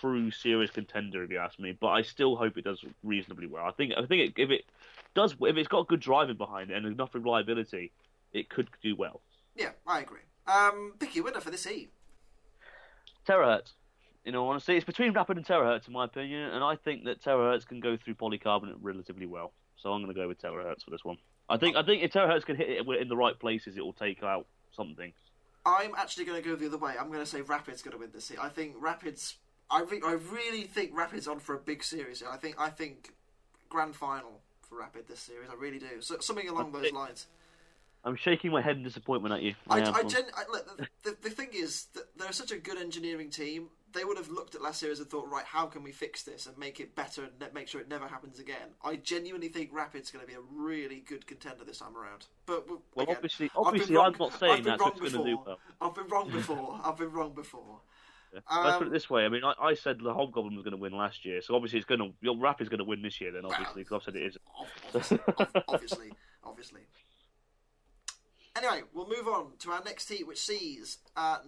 true serious contender, if you ask me. But I still hope it does reasonably well. I think I think it, if it does, if it's got good driving behind it and enough reliability, it could do well. yeah, I agree. Um, pick your winner for this heat. Terrorhurtz. In all honesty, it's between Rapid and Terrorhurtz, in my opinion, and I think that Terrorhurtz can go through polycarbonate relatively well. So I'm going to go with Terrorhurtz for this one. I think I think if Terrorhurtz can hit it in the right places, it will take out something. I'm actually going to go the other way. I'm going to say Rapid's going to win this heat. I think Rapids. I think I really think Rapids on for a big series. I think I think grand final for Rapid this series. I really do. So, something along those lines. I'm shaking my head in disappointment at you. I, am. I, gen, I look, the, the, the thing is that they're such a good engineering team. They would have looked at last series and thought, right, how can we fix this and make it better and ne- make sure it never happens again? I genuinely think Rapid's going to be a really good contender this time around. But well, again, obviously, obviously, I'm not saying that's what's going to do before. well. I've been wrong before. I've been wrong before. Let's put Um, it this way. I mean, I, I said the Hobgoblin was going to win last year, so obviously it's going to. Your rap is going to win this year, then obviously, because I've said it is. Obviously, obviously, obviously. Anyway, we'll move on to our next heat, which sees uh,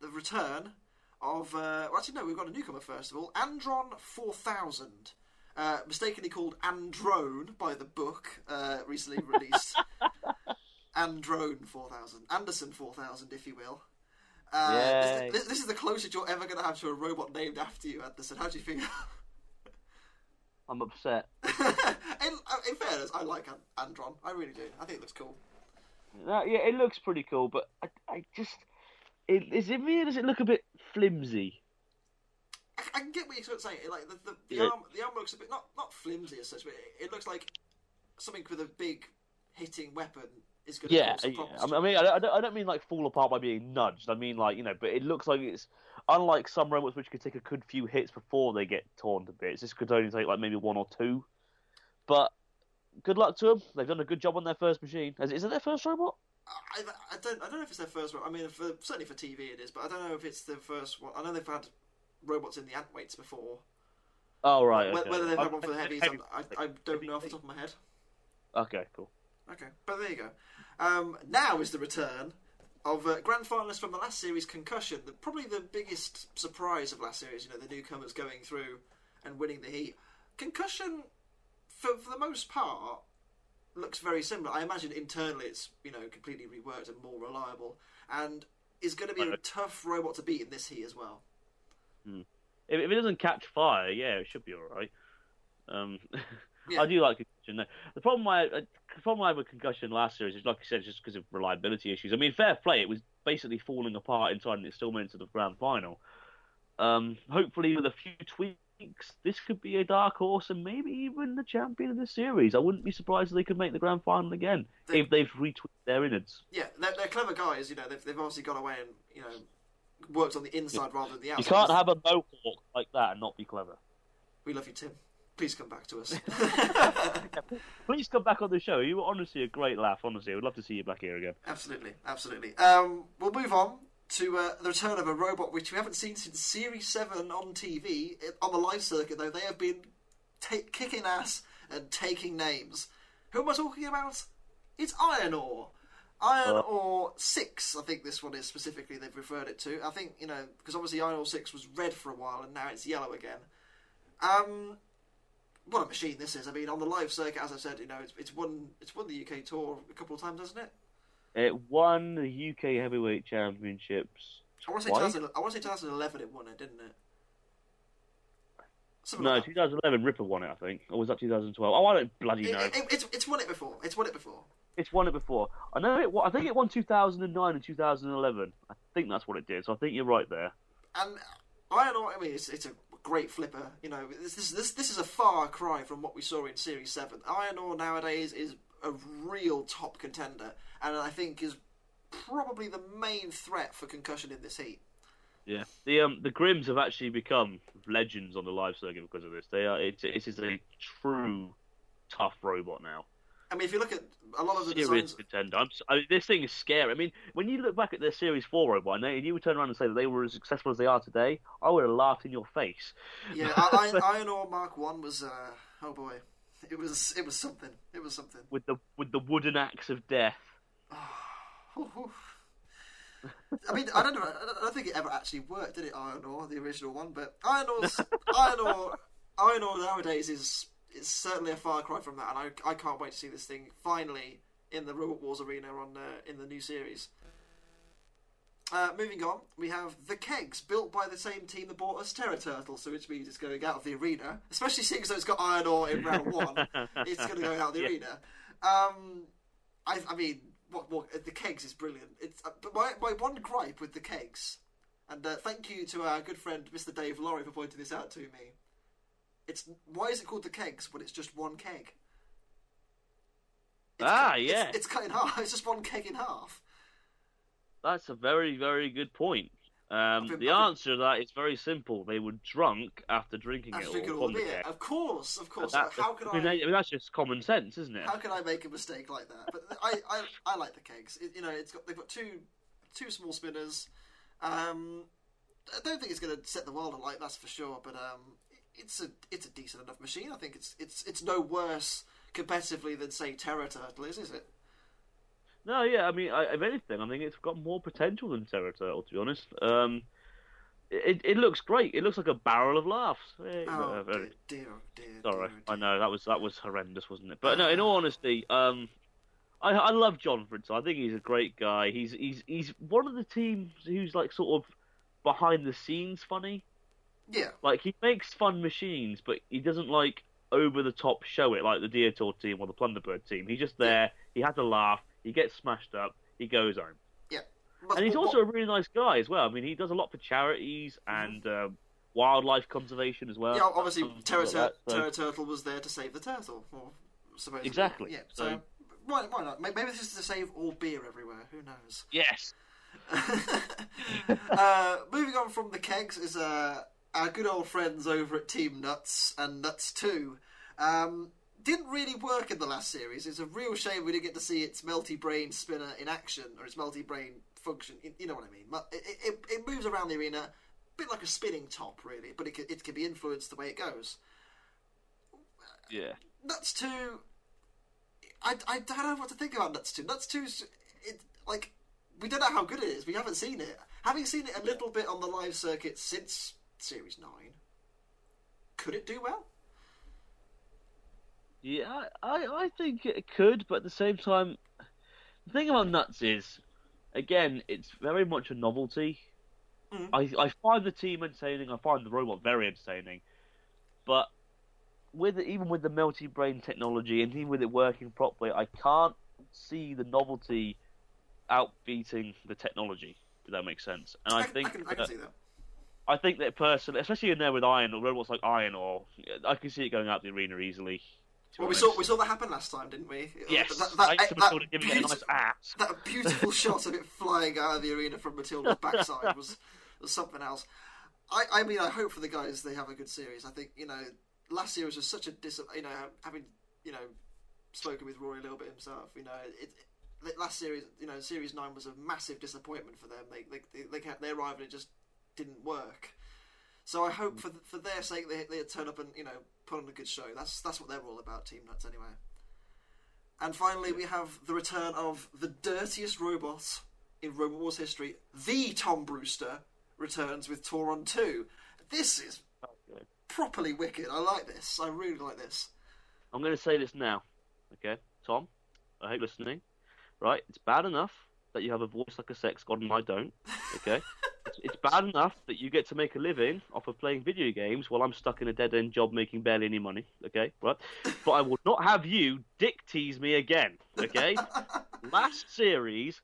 the return of. Uh, well, actually, no, we've got a newcomer first of all. Andron 4000. Uh, mistakenly called Androne by the book, uh, recently released. Androne 4000. Anderson 4000, if you will. Uh, this, this, this is the closest you're ever going to have to a robot named after you, Anderson. How do you feel? I'm upset. in, uh, in fairness, I like Andron. I really do. I think it looks cool. Uh, yeah, it looks pretty cool, but I, I just. It, is it me or does it look a bit flimsy? I, I can get what you're saying. Like the the, the Yeah. arm, the arm looks a bit not not flimsy as such, but it, it looks like something with a big hitting weapon is going to Yeah, yeah. I mean, I I don't, I don't- mean like fall apart by being nudged. I mean like you know, but it looks like it's unlike some robots which could take a good few hits before they get torn to bits. This could only take like maybe one or two. But good luck to them. They've done a good job on their first machine. Is, it their first robot? I, I don't I don't know if it's their first one. I mean, for, certainly for TV it is, but I don't know if it's their first one. I know they've had robots in the ant weights before. Oh right. Okay. Whether they've had one for the heavies, I, I don't know off the top of my head. Okay, cool. Okay, but there you go. Um, now is the return of uh, grand finalists from the last series, Concussion. The, probably the biggest surprise of last series. You know, the newcomers going through and winning the heat. Concussion, for, for the most part, looks very similar. I imagine internally it's you know completely reworked and more reliable, and is going to be a tough robot to beat in this heat as well. If, if it doesn't catch fire, yeah, it should be all right. Um, Yeah. I do like concussion. though. The problem I uh, the problem I had with concussion last series is, like I said, just because of reliability issues. I mean, fair play, it was basically falling apart inside, and it still made it to the grand final. Um, hopefully, with a few tweaks, this could be a dark horse and maybe even the champion of the series. I wouldn't be surprised if they could make the grand final again They- if they've retweaked their innards. Yeah, they're, they're clever guys. You know, they've, they've obviously gone away and you know worked on the inside rather than the outside. You can't have a mohawk like that and not be clever. We love you, Tim. Please come back to us. Please come back on the show. You were honestly a great laugh. Honestly, I would love to see you back here again. absolutely, absolutely. Um, we'll move on to uh, the return of a robot which we haven't seen since Series Seven on TV. On the live circuit, though, they have been ta- kicking ass and taking names. Who am I talking about? It's Iron-Awe. Iron Uh. Ore 6, I think this one is specifically they've referred it to. I think, you know, because obviously Iron-Awe 6 was red for a while and now it's yellow again. Um, what a machine this is. I mean, on the live circuit, as I said, you know, it's, it's won it's won the UK tour a couple of times, hasn't it? It won the UK Heavyweight Championships. I want to say 2000, I want to say 2011 it won it, didn't it? Something No, like 2011 Ripper won it, I think. Or was that 2012? Oh, I don't bloody know. it, it, it's, it's won it before. It's won it before. It's won it before. I know it. I think it won 2009 and 2011. I think that's what it did. So I think you're right there. And Iron-Awe, I mean, it's, it's a great flipper. You know, this, this this this is a far cry from what we saw in Series Seven. Iron-Awe nowadays is a real top contender, and I think is probably the main threat for concussion in this heat. Yeah. The um the Grims have actually become legends on the live circuit because of this. They are. It's it is a true tough robot now. I mean, if you look at a lot of the Serious designs, contender. I mean, this thing is scary. I mean, when you look back at their Series 4 robot and, they, and you would turn around and say that they were as successful as they are today, I would have laughed in your face. yeah, I- I- Iron-Awe Mark One was uh, oh boy, it was it was something. It was something. With the with the wooden axe of death. I mean, I don't know. I don't- I don't think it ever actually worked, did it? Iron-Awe, the original one, but Iron-Awe's Iron-Awe, Iron Ore nowadays is is certainly a far cry from that, and I, I can't wait to see this thing finally in the Robot Wars arena on uh, in the new series. Uh, moving on, we have the kegs built by the same team that bought us Terra Turtle, so which means it's going out of the arena. Especially seeing as though it's got Iron-Awe in round one, it's going to go out of the Yeah. arena. Um, I, I mean, what, what the kegs is brilliant. It's uh, but my my one gripe with the kegs, and uh, thank you to our good friend Mr. Dave Laurie for pointing this out to me. It's why is it called the kegs when it's just one keg? It's Ah, cut- yeah. it's, cut in half. It's just one keg in half. That's a very, very good point. Um, been- the I've been- answer to that is very simple. They were drunk after drinking After it drinking all all the the beer, of course, of course. That- how can I mean, I? I mean, that's just common sense, isn't it? How can I make a mistake like that? But I, I, I like the kegs. It, you know, it's got they've got two two small spinners. Um, I don't think it's going to set the world alight, that's for sure. But um, it's a it's a decent enough machine. I think it's it's it's no worse competitively than say Terra Turtle is, is it? No, yeah, I mean, I, if anything, I think it's got more potential than Terra Turtle, to be honest. Um, it, it looks great. It looks like a barrel of laughs. Eh, Oh uh, dear, very- dear, dear. Sorry, dear, I know that was that was horrendous, wasn't it? But no, in all honesty, um, I I love John Fritz. I think he's a great guy. He's he's he's one of the teams who's like sort of behind the scenes funny. Yeah, Like he makes fun machines, but he doesn't like over the top show it like the Dietor team or the Plunderbird team. He's just there. He has a laugh. He gets smashed up. He goes home. yeah. But And he's what- also a really nice guy as well. I mean, he does a lot for charities and um, wildlife conservation as well. yeah. Obviously, Terra, like that, so- Terra Turtle was there to save the turtle, or supposedly. Exactly. Yeah. So, So- why why not? Maybe this is to save all beer everywhere. Who knows? Yes. uh, moving on from the kegs is uh, our good old friends over at Team Nuts and Nuts 2. Um, didn't really work in the last series. It's a real shame we didn't get to see its melty brain spinner in action or its melty brain function. You- know what I mean? It, it, it moves around the arena, a bit like a spinning top, really, but it can, it can be influenced the way it goes. Yeah. Nuts 2. I, I don't know what to think about Nuts 2. Nuts 2 is. It, like, we don't know how good it is. We haven't seen it. Having seen it a little bit on the live circuit since Series 9, could it do well? Yeah, I, I, think it could, but at the same time, the thing about nuts is, again, it's very much a novelty. Mm. I I find the team entertaining. I find the robot very entertaining, but with even with the melty brain technology and even with it working properly, I can't see the novelty outbeating the technology. If that makes sense, and I, I, think I can, I can that. I think that personally, especially in there with Iron-Awe robots like Iron-Awe I can see it going out the arena easily. Well, we saw we saw that happen last time, didn't we? Yes, That, that, that, it a nice beautiful, that beautiful shot of it flying out of the arena from Matilda's backside was was something else. I, I mean, I hope for the guys they have a good series. I think you know last year was just such a dis. You know, having you know spoken with Rory a little bit himself. You know, it, it last series, you know, series nine was a massive disappointment for them. They they they, they, kept, they arrived and just didn't work. So I hope hmm. for for their sake they they turn up and you know put on a good show. That's that's what they're all about, Team Nuts anyway. And finally, we have the return of the dirtiest robot in Robot Wars history. The Tom Brewster returns with Tauron 2. This is oh, properly wicked. I like this. I really like this. I'm going to say this now, okay, Tom. I hope listening. Right, it's bad enough that you have a voice like a sex god and I don't. Okay, it's, it's bad enough that you get to make a living off of playing video games while I'm stuck in a dead end job making barely any money. Okay, right, but I will not have you dick tease me again. Okay, last series,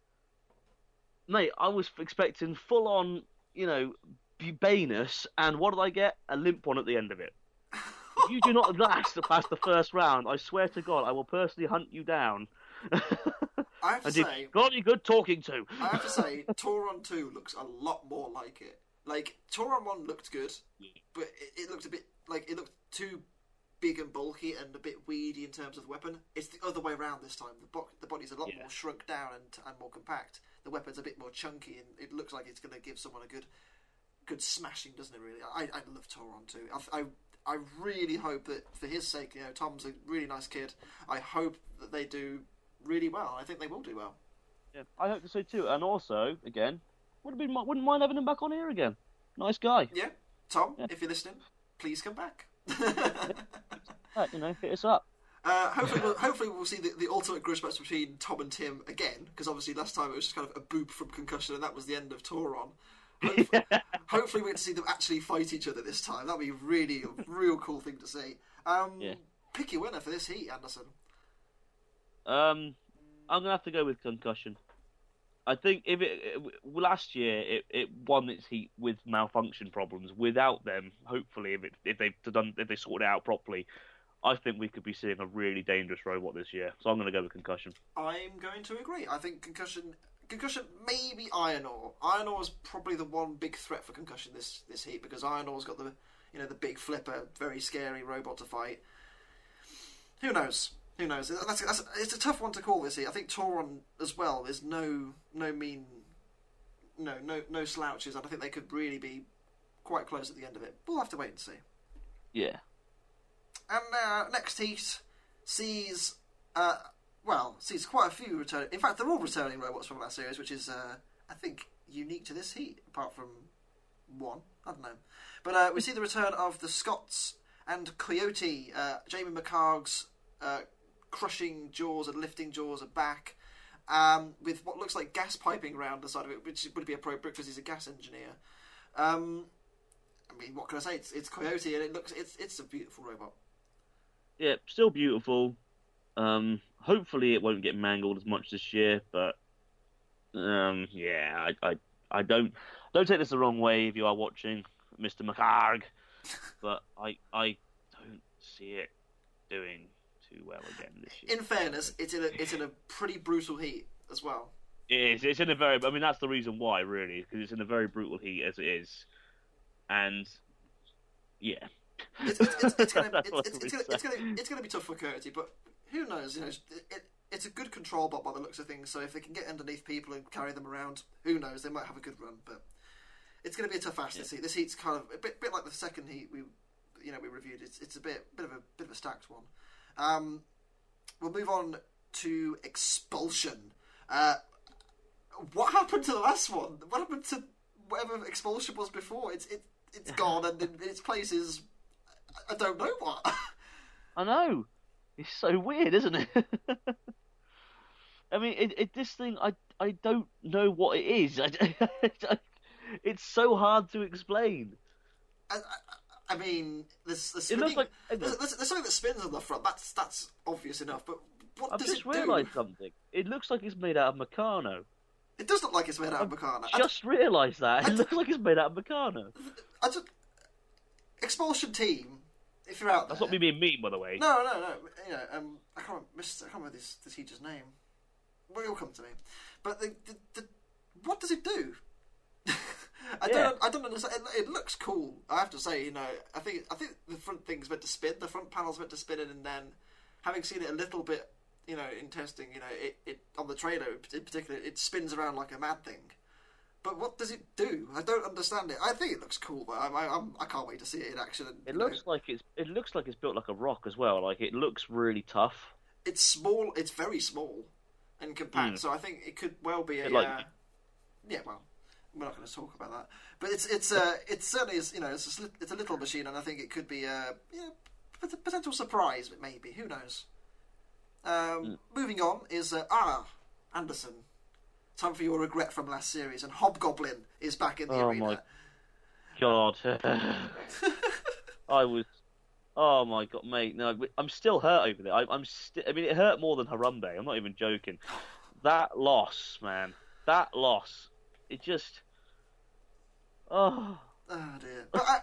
mate, I was expecting full on, you know, bubanus, and what did I get? A limp one at the end of it. If you do not last past the first round, I swear to God, I will personally hunt you down. I have to and say, bloody good talking to. I have to say, Tauron 2 looks a lot more like it. Like, Tauron 1 looked good, but it, it looked a bit, like, it looked too big and bulky and a bit weedy in terms of the weapon. It's the other way around this time. The, bo- the body's a lot Yeah. more shrunk down and, and more compact. The weapon's a bit more chunky, and it looks like it's going to give someone a good good smashing, doesn't it, really? I, I love Tauron 2. I, I, I really hope that, for his sake, you know, Tom's a really nice kid. I hope that they do really well. I think they will do well. Yeah, I hope so too. And also, again, would have been wouldn't mind having him back on here again. Nice guy. Yeah, Tom, Yeah. if you're listening, please come back. Right, you know, hit us up. uh, hopefully, we'll, hopefully we'll see the, the ultimate grudge match between Tom and Tim again, because obviously last time it was just kind of a boop from concussion, and that was the end of Tauron. Hopefully, hopefully we get to see them actually fight each other this time. That'd be really a real cool thing to see. Um, Yeah. Pick your winner for this heat, Anderson. Um, I'm gonna have to go with concussion. I think if it, it last year it, it won its heat with malfunction problems. Without them, hopefully, if it if they've done if they sorted it out properly, I think we could be seeing a really dangerous robot this year. So I'm gonna go with concussion. I'm going to agree. I think concussion, concussion, maybe Iron-Awe. Iron Ore is probably the one big threat for concussion this this heat because Iron-Awe's got the you know the big flipper, very scary robot to fight. Who knows? Who knows? That's, that's, it's a tough one to call this heat. I think Tauron as well. There's no no mean, no no no slouches, and I think they could really be quite close at the end of it. We'll have to wait and see. Yeah. And uh, next heat sees, uh, well, sees quite a few return. In fact, they're all returning robots from that series, which is, uh, I think, unique to this heat, apart from one. I don't know. But uh, we see the return of the Scots and Coyote. Uh, Jamie McCarg's uh, crushing jaws and lifting jaws are back. Um, with what looks like gas piping around the side of it, which would be appropriate because he's a gas engineer. Um, I mean, what can I say? It's, it's Coyote, and it looks it's it's a beautiful robot. Yeah, still beautiful. Um, hopefully it won't get mangled as much this year, but um, yeah, I, I, I don't don't take this the wrong way if you are watching Mr. McCarg, but I, I don't see it doing too well again this year. In fairness, it's in a it's in a pretty brutal heat as well. It is. It's in a very. I mean, that's the reason why, really, because it's in a very brutal heat as it is, and yeah. It's, it's gonna be tough for Curti, but who knows? You know, it, it, it's a good control bot by the looks of things. So if they can get underneath people and carry them around, who knows? They might have a good run, but it's going to be a tough ask this heat. This heat's kind of a bit, bit like the second heat we, you know, we reviewed. It's it's a bit bit of a bit of a stacked one. Um, we'll move on to expulsion. Uh, what happened to the last one? What happened to whatever expulsion was before? It's it it's gone, and in, its place is I don't know what. I know. It's so weird, isn't it? I mean, it, it, this thing, I, I don't know what it is. I, I- it's so hard to explain. I, I, mean, there's, there's, spinning- like there's, there's, there's something that spins on the front. That's that's obvious enough. But what I've does just it realised something. It looks like it's made out of Meccano. It does look like it's made out of Meccano. I, Just realised that. It looks like it's made out of Meccano. I just expulsion team. If you're out there, That's not me being mean, by the way. No, no, no. You know, um, I can't remember, I can't remember this, the teacher's name. Well, it'll come to me. But the, the, the what does it do? I Yeah. don't. I don't understand. It, it looks cool. I have to say. You know, I think. I think the front thing's meant to spin. The front panel's meant to spin in, and then having seen it a little bit, you know, in testing, you know, it, it on the trailer in particular, it spins around like a mad thing. But what does it do? I don't understand it. I think it looks cool, but I, I, I'm, I can't wait to see it in action. And, It you know, looks like it's it looks like it's built like a rock as well. Like it looks really tough. it's small. It's very small and compact. Mm. So I think it could well be a. Like- uh, yeah, well, we're not going to talk about that. But it's it's uh, it certainly is. You know, it's a, sli- it's a little machine, and I think it could be a yeah, pot- potential surprise. But maybe who knows? Um, Moving on is uh, ah Anderson. Time for your regret from last series, and Hobgoblin is back in the Oh arena. my God, I was. Oh my god, mate! No, I'm still hurt over there. I, I'm. St- I mean, it hurt more than Harambe. I'm not even joking. That loss, man. That loss. It just. Oh. Oh dear. But, I,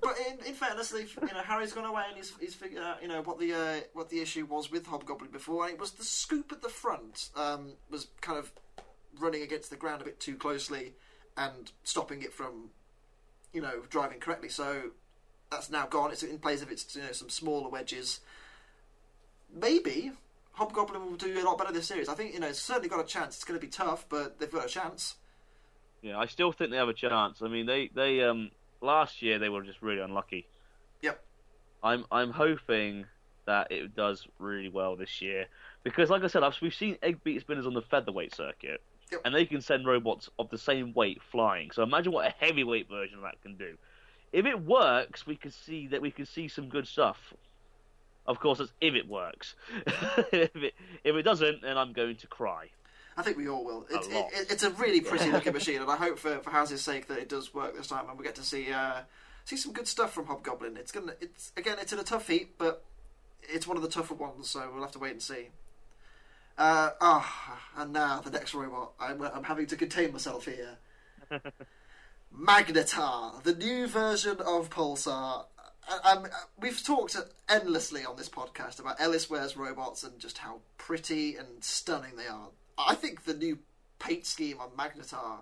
but in, in fairness, you know, Harry's gone away and he's, he's figured out, you know, what the uh, what the issue was with Hobgoblin before, and it was the scoop at the front um, was kind of running against the ground a bit too closely and stopping it from, you know, driving correctly. So that's now gone. It's in place of its, you know, some smaller wedges. Maybe Hobgoblin will do a lot better this series. I think, you know, it's certainly got a chance. It's going to be tough, but they've got a chance. Yeah, I still think they have a chance. I mean, they they um last year they were just really unlucky. Yep. I'm I'm hoping that it does really well this year because, like I said, I've, we've seen egg beat spinners on the featherweight circuit, Yep. and they can send robots of the same weight flying. So imagine what a heavyweight version of that can do. If it works, we can see that we can see some good stuff. Of course, that's if it works. if it if it doesn't, then I'm going to cry. I think we all will. It's, lot. it, it's a really pretty looking machine, and I hope for for House's sake that it does work this time, and we get to see uh, see some good stuff from Hobgoblin. It's gonna, it's again, it's in a tough heat, but it's one of the tougher ones, so we'll have to wait and see. Uh, ah, and now the next robot. I'm, I'm having to contain myself here. Magnetar, the new version of Pulsar. I- I'm, we've talked endlessly on this podcast about Ellis Ware's robots and just how pretty and stunning they are. I think the new paint scheme on Magnetar,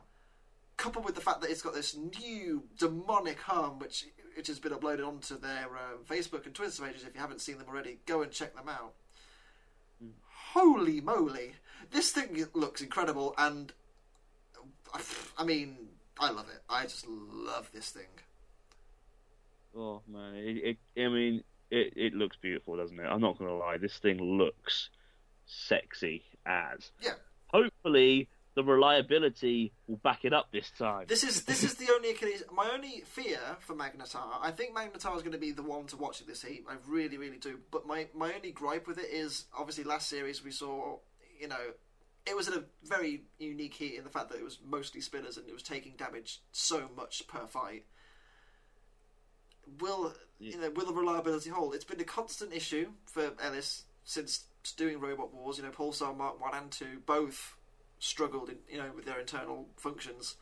coupled with the fact that it's got this new demonic hum, which which has been uploaded onto their um, Facebook and Twitter pages. If you haven't seen them already, go and check them out. Holy moly! This thing looks incredible, and I mean, I love it. I just love this thing. Oh man, it, it I mean, it it looks beautiful, doesn't it? I'm not gonna lie, this thing looks sexy as. Yeah. Hopefully, the reliability will back it up this time. This is this is the only Achilles. My only fear for Magnetar. I think Magnetar is going to be the one to watch in this heat. I really, really do. But my my only gripe with it is obviously last series we saw, you know, it was in a very unique heat in the fact that it was mostly spinners and it was taking damage so much per fight. Will you know? Will the reliability hold? It's been a constant issue for Ellis since doing Robot Wars. You know, Pulsar Mark One and Two both struggled, in, you know, with their internal functions.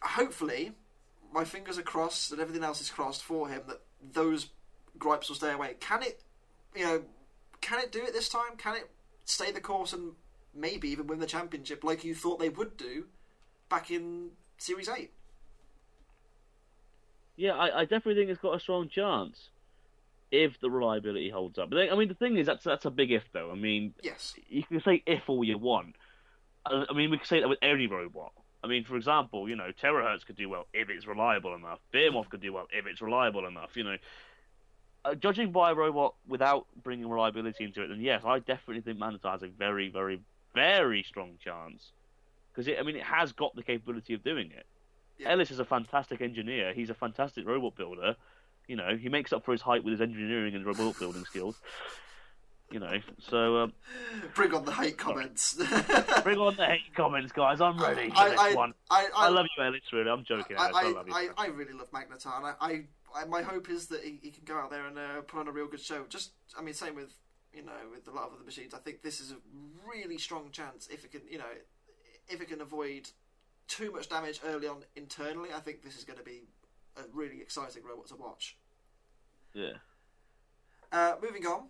Hopefully, my fingers are crossed and everything else is crossed for him that those gripes will stay away. Can it, you know, can it do it this time? Can it stay the course and maybe even win the championship like you thought they would do back in Series Eight? Yeah, I, I definitely think it's got a strong chance if the reliability holds up. I mean, the thing is, that's that's a big if, though. I mean, Yes. you can say if all you want. I I mean, we can say that with any robot. I mean, for example, you know, Terrorhurtz could do well if it's reliable enough. Behemoth could do well if it's reliable enough. You know, uh, judging by a robot without bringing reliability into it, then yes, I definitely think Magnetar has a very, very, very strong chance because I mean, it has got the capability of doing it. Yeah. Ellis is a fantastic engineer. He's a fantastic robot builder. You know, he makes up for his height with his engineering and robot building skills. You know, so um, Bring on the hate comments. bring on the hate comments, guys. I'm ready for I, this I, one. I, I, love you, Alex. Really, I'm joking. I. I, I, love you. I, I really love Magnetar, and I my hope is that he, he can go out there and uh, put on a real good show. Just, I mean, same with you know with a lot of other machines. I think this is a really strong chance if it can, you know, if it can avoid too much damage early on internally. I think this is going to be a really exciting robot to watch. yeah. Uh, moving on,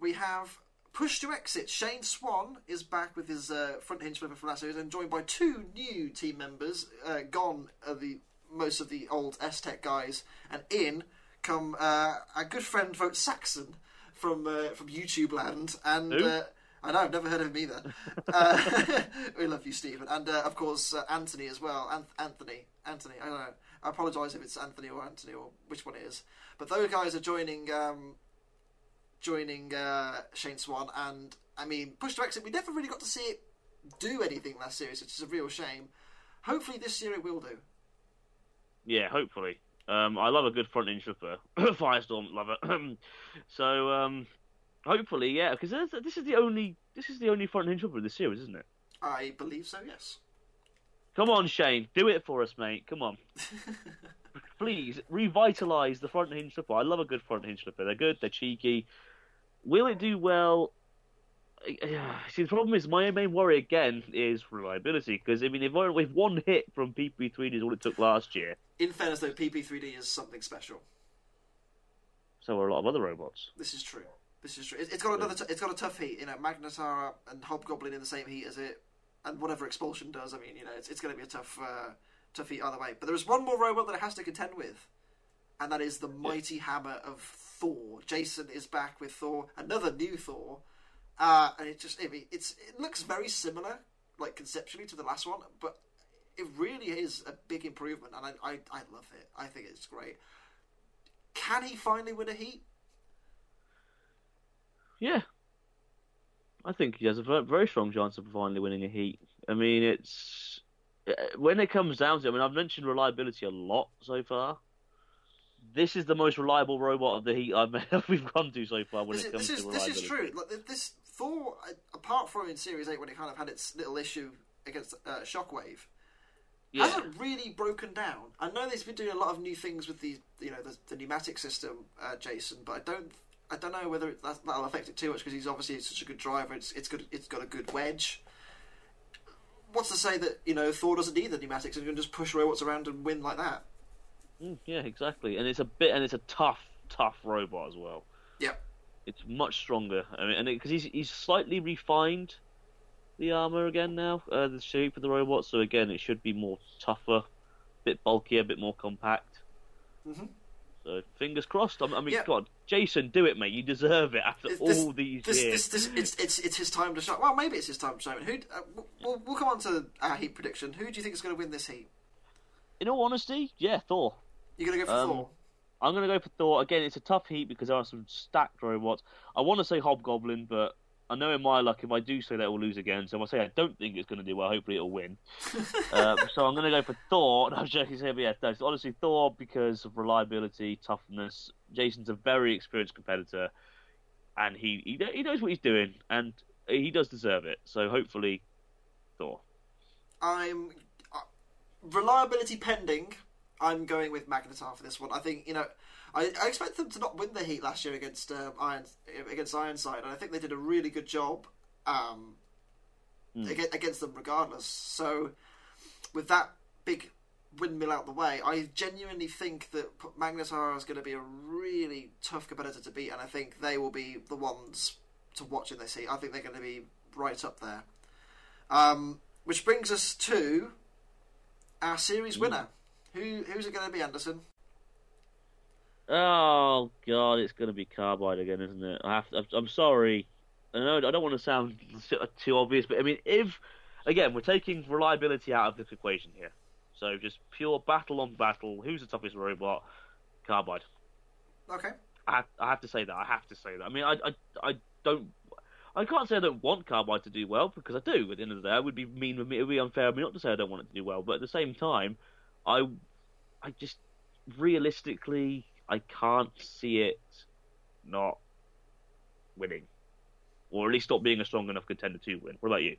we have Push to Exit. Shane Swan is back with his uh, front hinge flipper series and joined by two new team members. Uh, gone are the most of the old S Tech guys, and in come uh, our good friend Vote Saxon from uh, from YouTube land. And uh, I know I've never heard of him either. uh, we love you, Stephen, and uh, of course uh, Anthony as well. Anth- Anthony, Anthony. I don't know. I apologise if it's Anthony or Anthony or which one it is. But those guys are joining um, joining uh, Shane Swan, and I mean, Push to Exit. We never really got to see it do anything last series, which is a real shame. Hopefully, this year it will do. Yeah, hopefully. Um, I love a good front end flipper. Firestorm, love it. so, um, hopefully, yeah, because this is the only this is the only front hinge flipper in the series, isn't it? I believe so. Yes. Come on, Shane, do it for us, mate. Come on, please revitalise the front hinge flipper. I love a good front hinge flipper. They're good. They're cheeky. Will it do well? See, the problem is my main worry again is reliability because I mean, if, I- if one hit from PP3D is all it took last year, In fairness, though, PP3D is something special. so are a lot of other robots. This is true. This is true. It- It's got another. T- it's got a tough heat. You know, Magnetar and Hobgoblin in the same heat as it, and whatever Expulsion does. I mean, you know, it's, it's going to be a tough, uh, tough heat either way. But there is one more robot that it has to contend with, and that is the mighty hammer of Thor. Jason is back with Thor, another new Thor, uh, and it just I mean, it's it looks very similar, like conceptually to the last one, but it really is a big improvement, and I I, I love it. I think it's great. Can he finally win a heat? Yeah. I think he has a very strong chance of finally winning a heat. I mean, it's uh, when it comes down to it. I mean, I've mentioned reliability a lot so far. This is the most reliable robot of the heat I've we've gone to so far when this it comes this is to this reliability. is true. Like this Thor, uh, apart from in Series Eight when it kind of had its little issue against uh, Shockwave, Yeah, hasn't really broken down. I know they've been doing a lot of new things with the you know the, the pneumatic system, uh, Jason, but I don't I don't know whether it, that, that'll affect it too much because he's obviously such a good driver. It's it's good. It's got a good wedge. What's to say that you know Thor doesn't need the pneumatics and you can just push robots around and win like that? Mm, yeah, exactly. And it's a bit, and it's a tough, tough robot as well. Yeah. It's much stronger. I mean, and because he's he's slightly refined the armor again now, uh, the shape of the robot. So again, it should be more tougher, a bit bulkier, a bit more compact. Mhm. So fingers crossed. I mean, Yeah. God, Jason, do it, mate. You deserve it after This- all these This, years. this, this, it's, it's, it's his time to shine. Well, maybe it's his time to shine. Who? Uh, we'll, we'll come on to our heat prediction. Who do you think is going to win this heat? In all honesty, yeah, Thor. You're going to go for Um, Thor. I'm going to go for Thor. Again, it's a tough heat because there are some stacked robots. I want to say Hobgoblin, but I know in my luck, if I do say that, we'll lose again. So if I say I don't think it's going to do well, hopefully it'll win. uh, so I'm going to go for Thor. No, I'm joking. But yeah, no, it's honestly, Thor because of reliability, toughness. Jason's a very experienced competitor, and he, he he knows what he's doing, and he does deserve it. So hopefully, Thor. I'm uh, reliability pending. I'm going with Magnetar for this one. I think you know. I, I expect them to not win the heat last year against um, Iron against Ironside, and I think they did a really good job um, Mm. aga- against them regardless. So, with that big windmill out the way, I genuinely think that P- Magnetar is going to be a really tough competitor to beat, and I think they will be the ones to watch in this heat. I think they're going to be right up there. Um, which brings us to our series winner. Who who's it going to be, Anderson? Oh God, it's going to be Carbide again, isn't it? I have. To, I'm sorry. I know I don't want to sound too obvious, but I mean, if again we're taking reliability out of this equation here, so just pure battle on battle, who's the toughest robot? Carbide. Okay. I have, I have to say that. I have to say that. I mean, I, I, I don't. I can't say I don't want Carbide to do well because I do. At the end of the day, it would be mean of me. It would be unfair of me not to say I don't want it to do well. But at the same time, I, I just realistically, I can't see it not winning. or at least stop being a strong enough contender to win. What about you?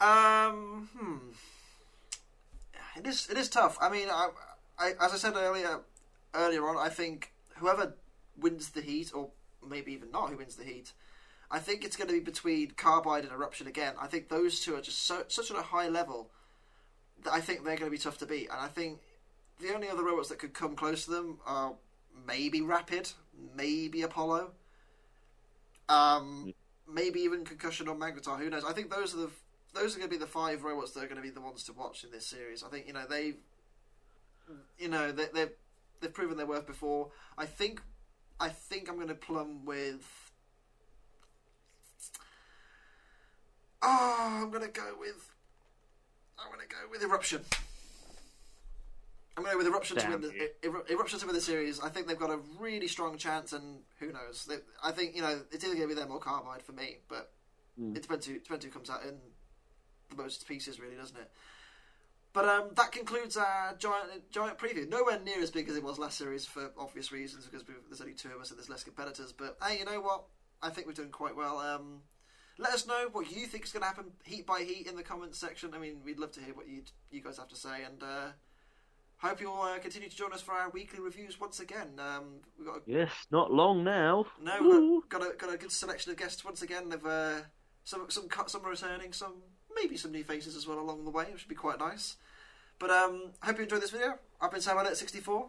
Um, hmm. It is. It is tough. I mean, I, I, as I said earlier, earlier on, I think whoever wins the heat, or maybe even not who wins the heat, I think it's going to be between Carbide and Eruption again. I think those two are just so such at a high level that I think they're going to be tough to beat. And I think the only other robots that could come close to them are maybe Rapid, maybe Apollo, um, maybe even Concussion or Magnetar. Who knows? I think those are the those are going to be the five robots that are going to be the ones to watch in this series. I think you know they, you know they they've they've proven their worth before. I think I think I'm going to plumb with. Oh, I'm going to go with. I'm going to go with Eruption. I'm going to go with Eruption to win the Er- Eruption to win the series. I think they've got a really strong chance, and who knows? They, I think you know it's either going to be them or Carbide for me, but Mm. it depends who depends who comes out in the most pieces, really, doesn't it? But um, that concludes our giant giant preview. Nowhere near as big as it was last series for obvious reasons, because we've, there's only two of us and there's less competitors. But hey, you know what? I think we're doing quite well. Um, let us know what you think is going to happen, heat by heat, in the comments section. I mean, we'd love to hear what you you guys have to say, and uh, hope you'll uh, continue to join us for our weekly reviews once again. Um, we've got a Yes, not long now. no, we've got a, got a good selection of guests once again. They've uh, some some cut, some are returning, some maybe some new faces as well along the way, which should be quite nice. But um, hope you enjoyed this video. I've been Sam at 64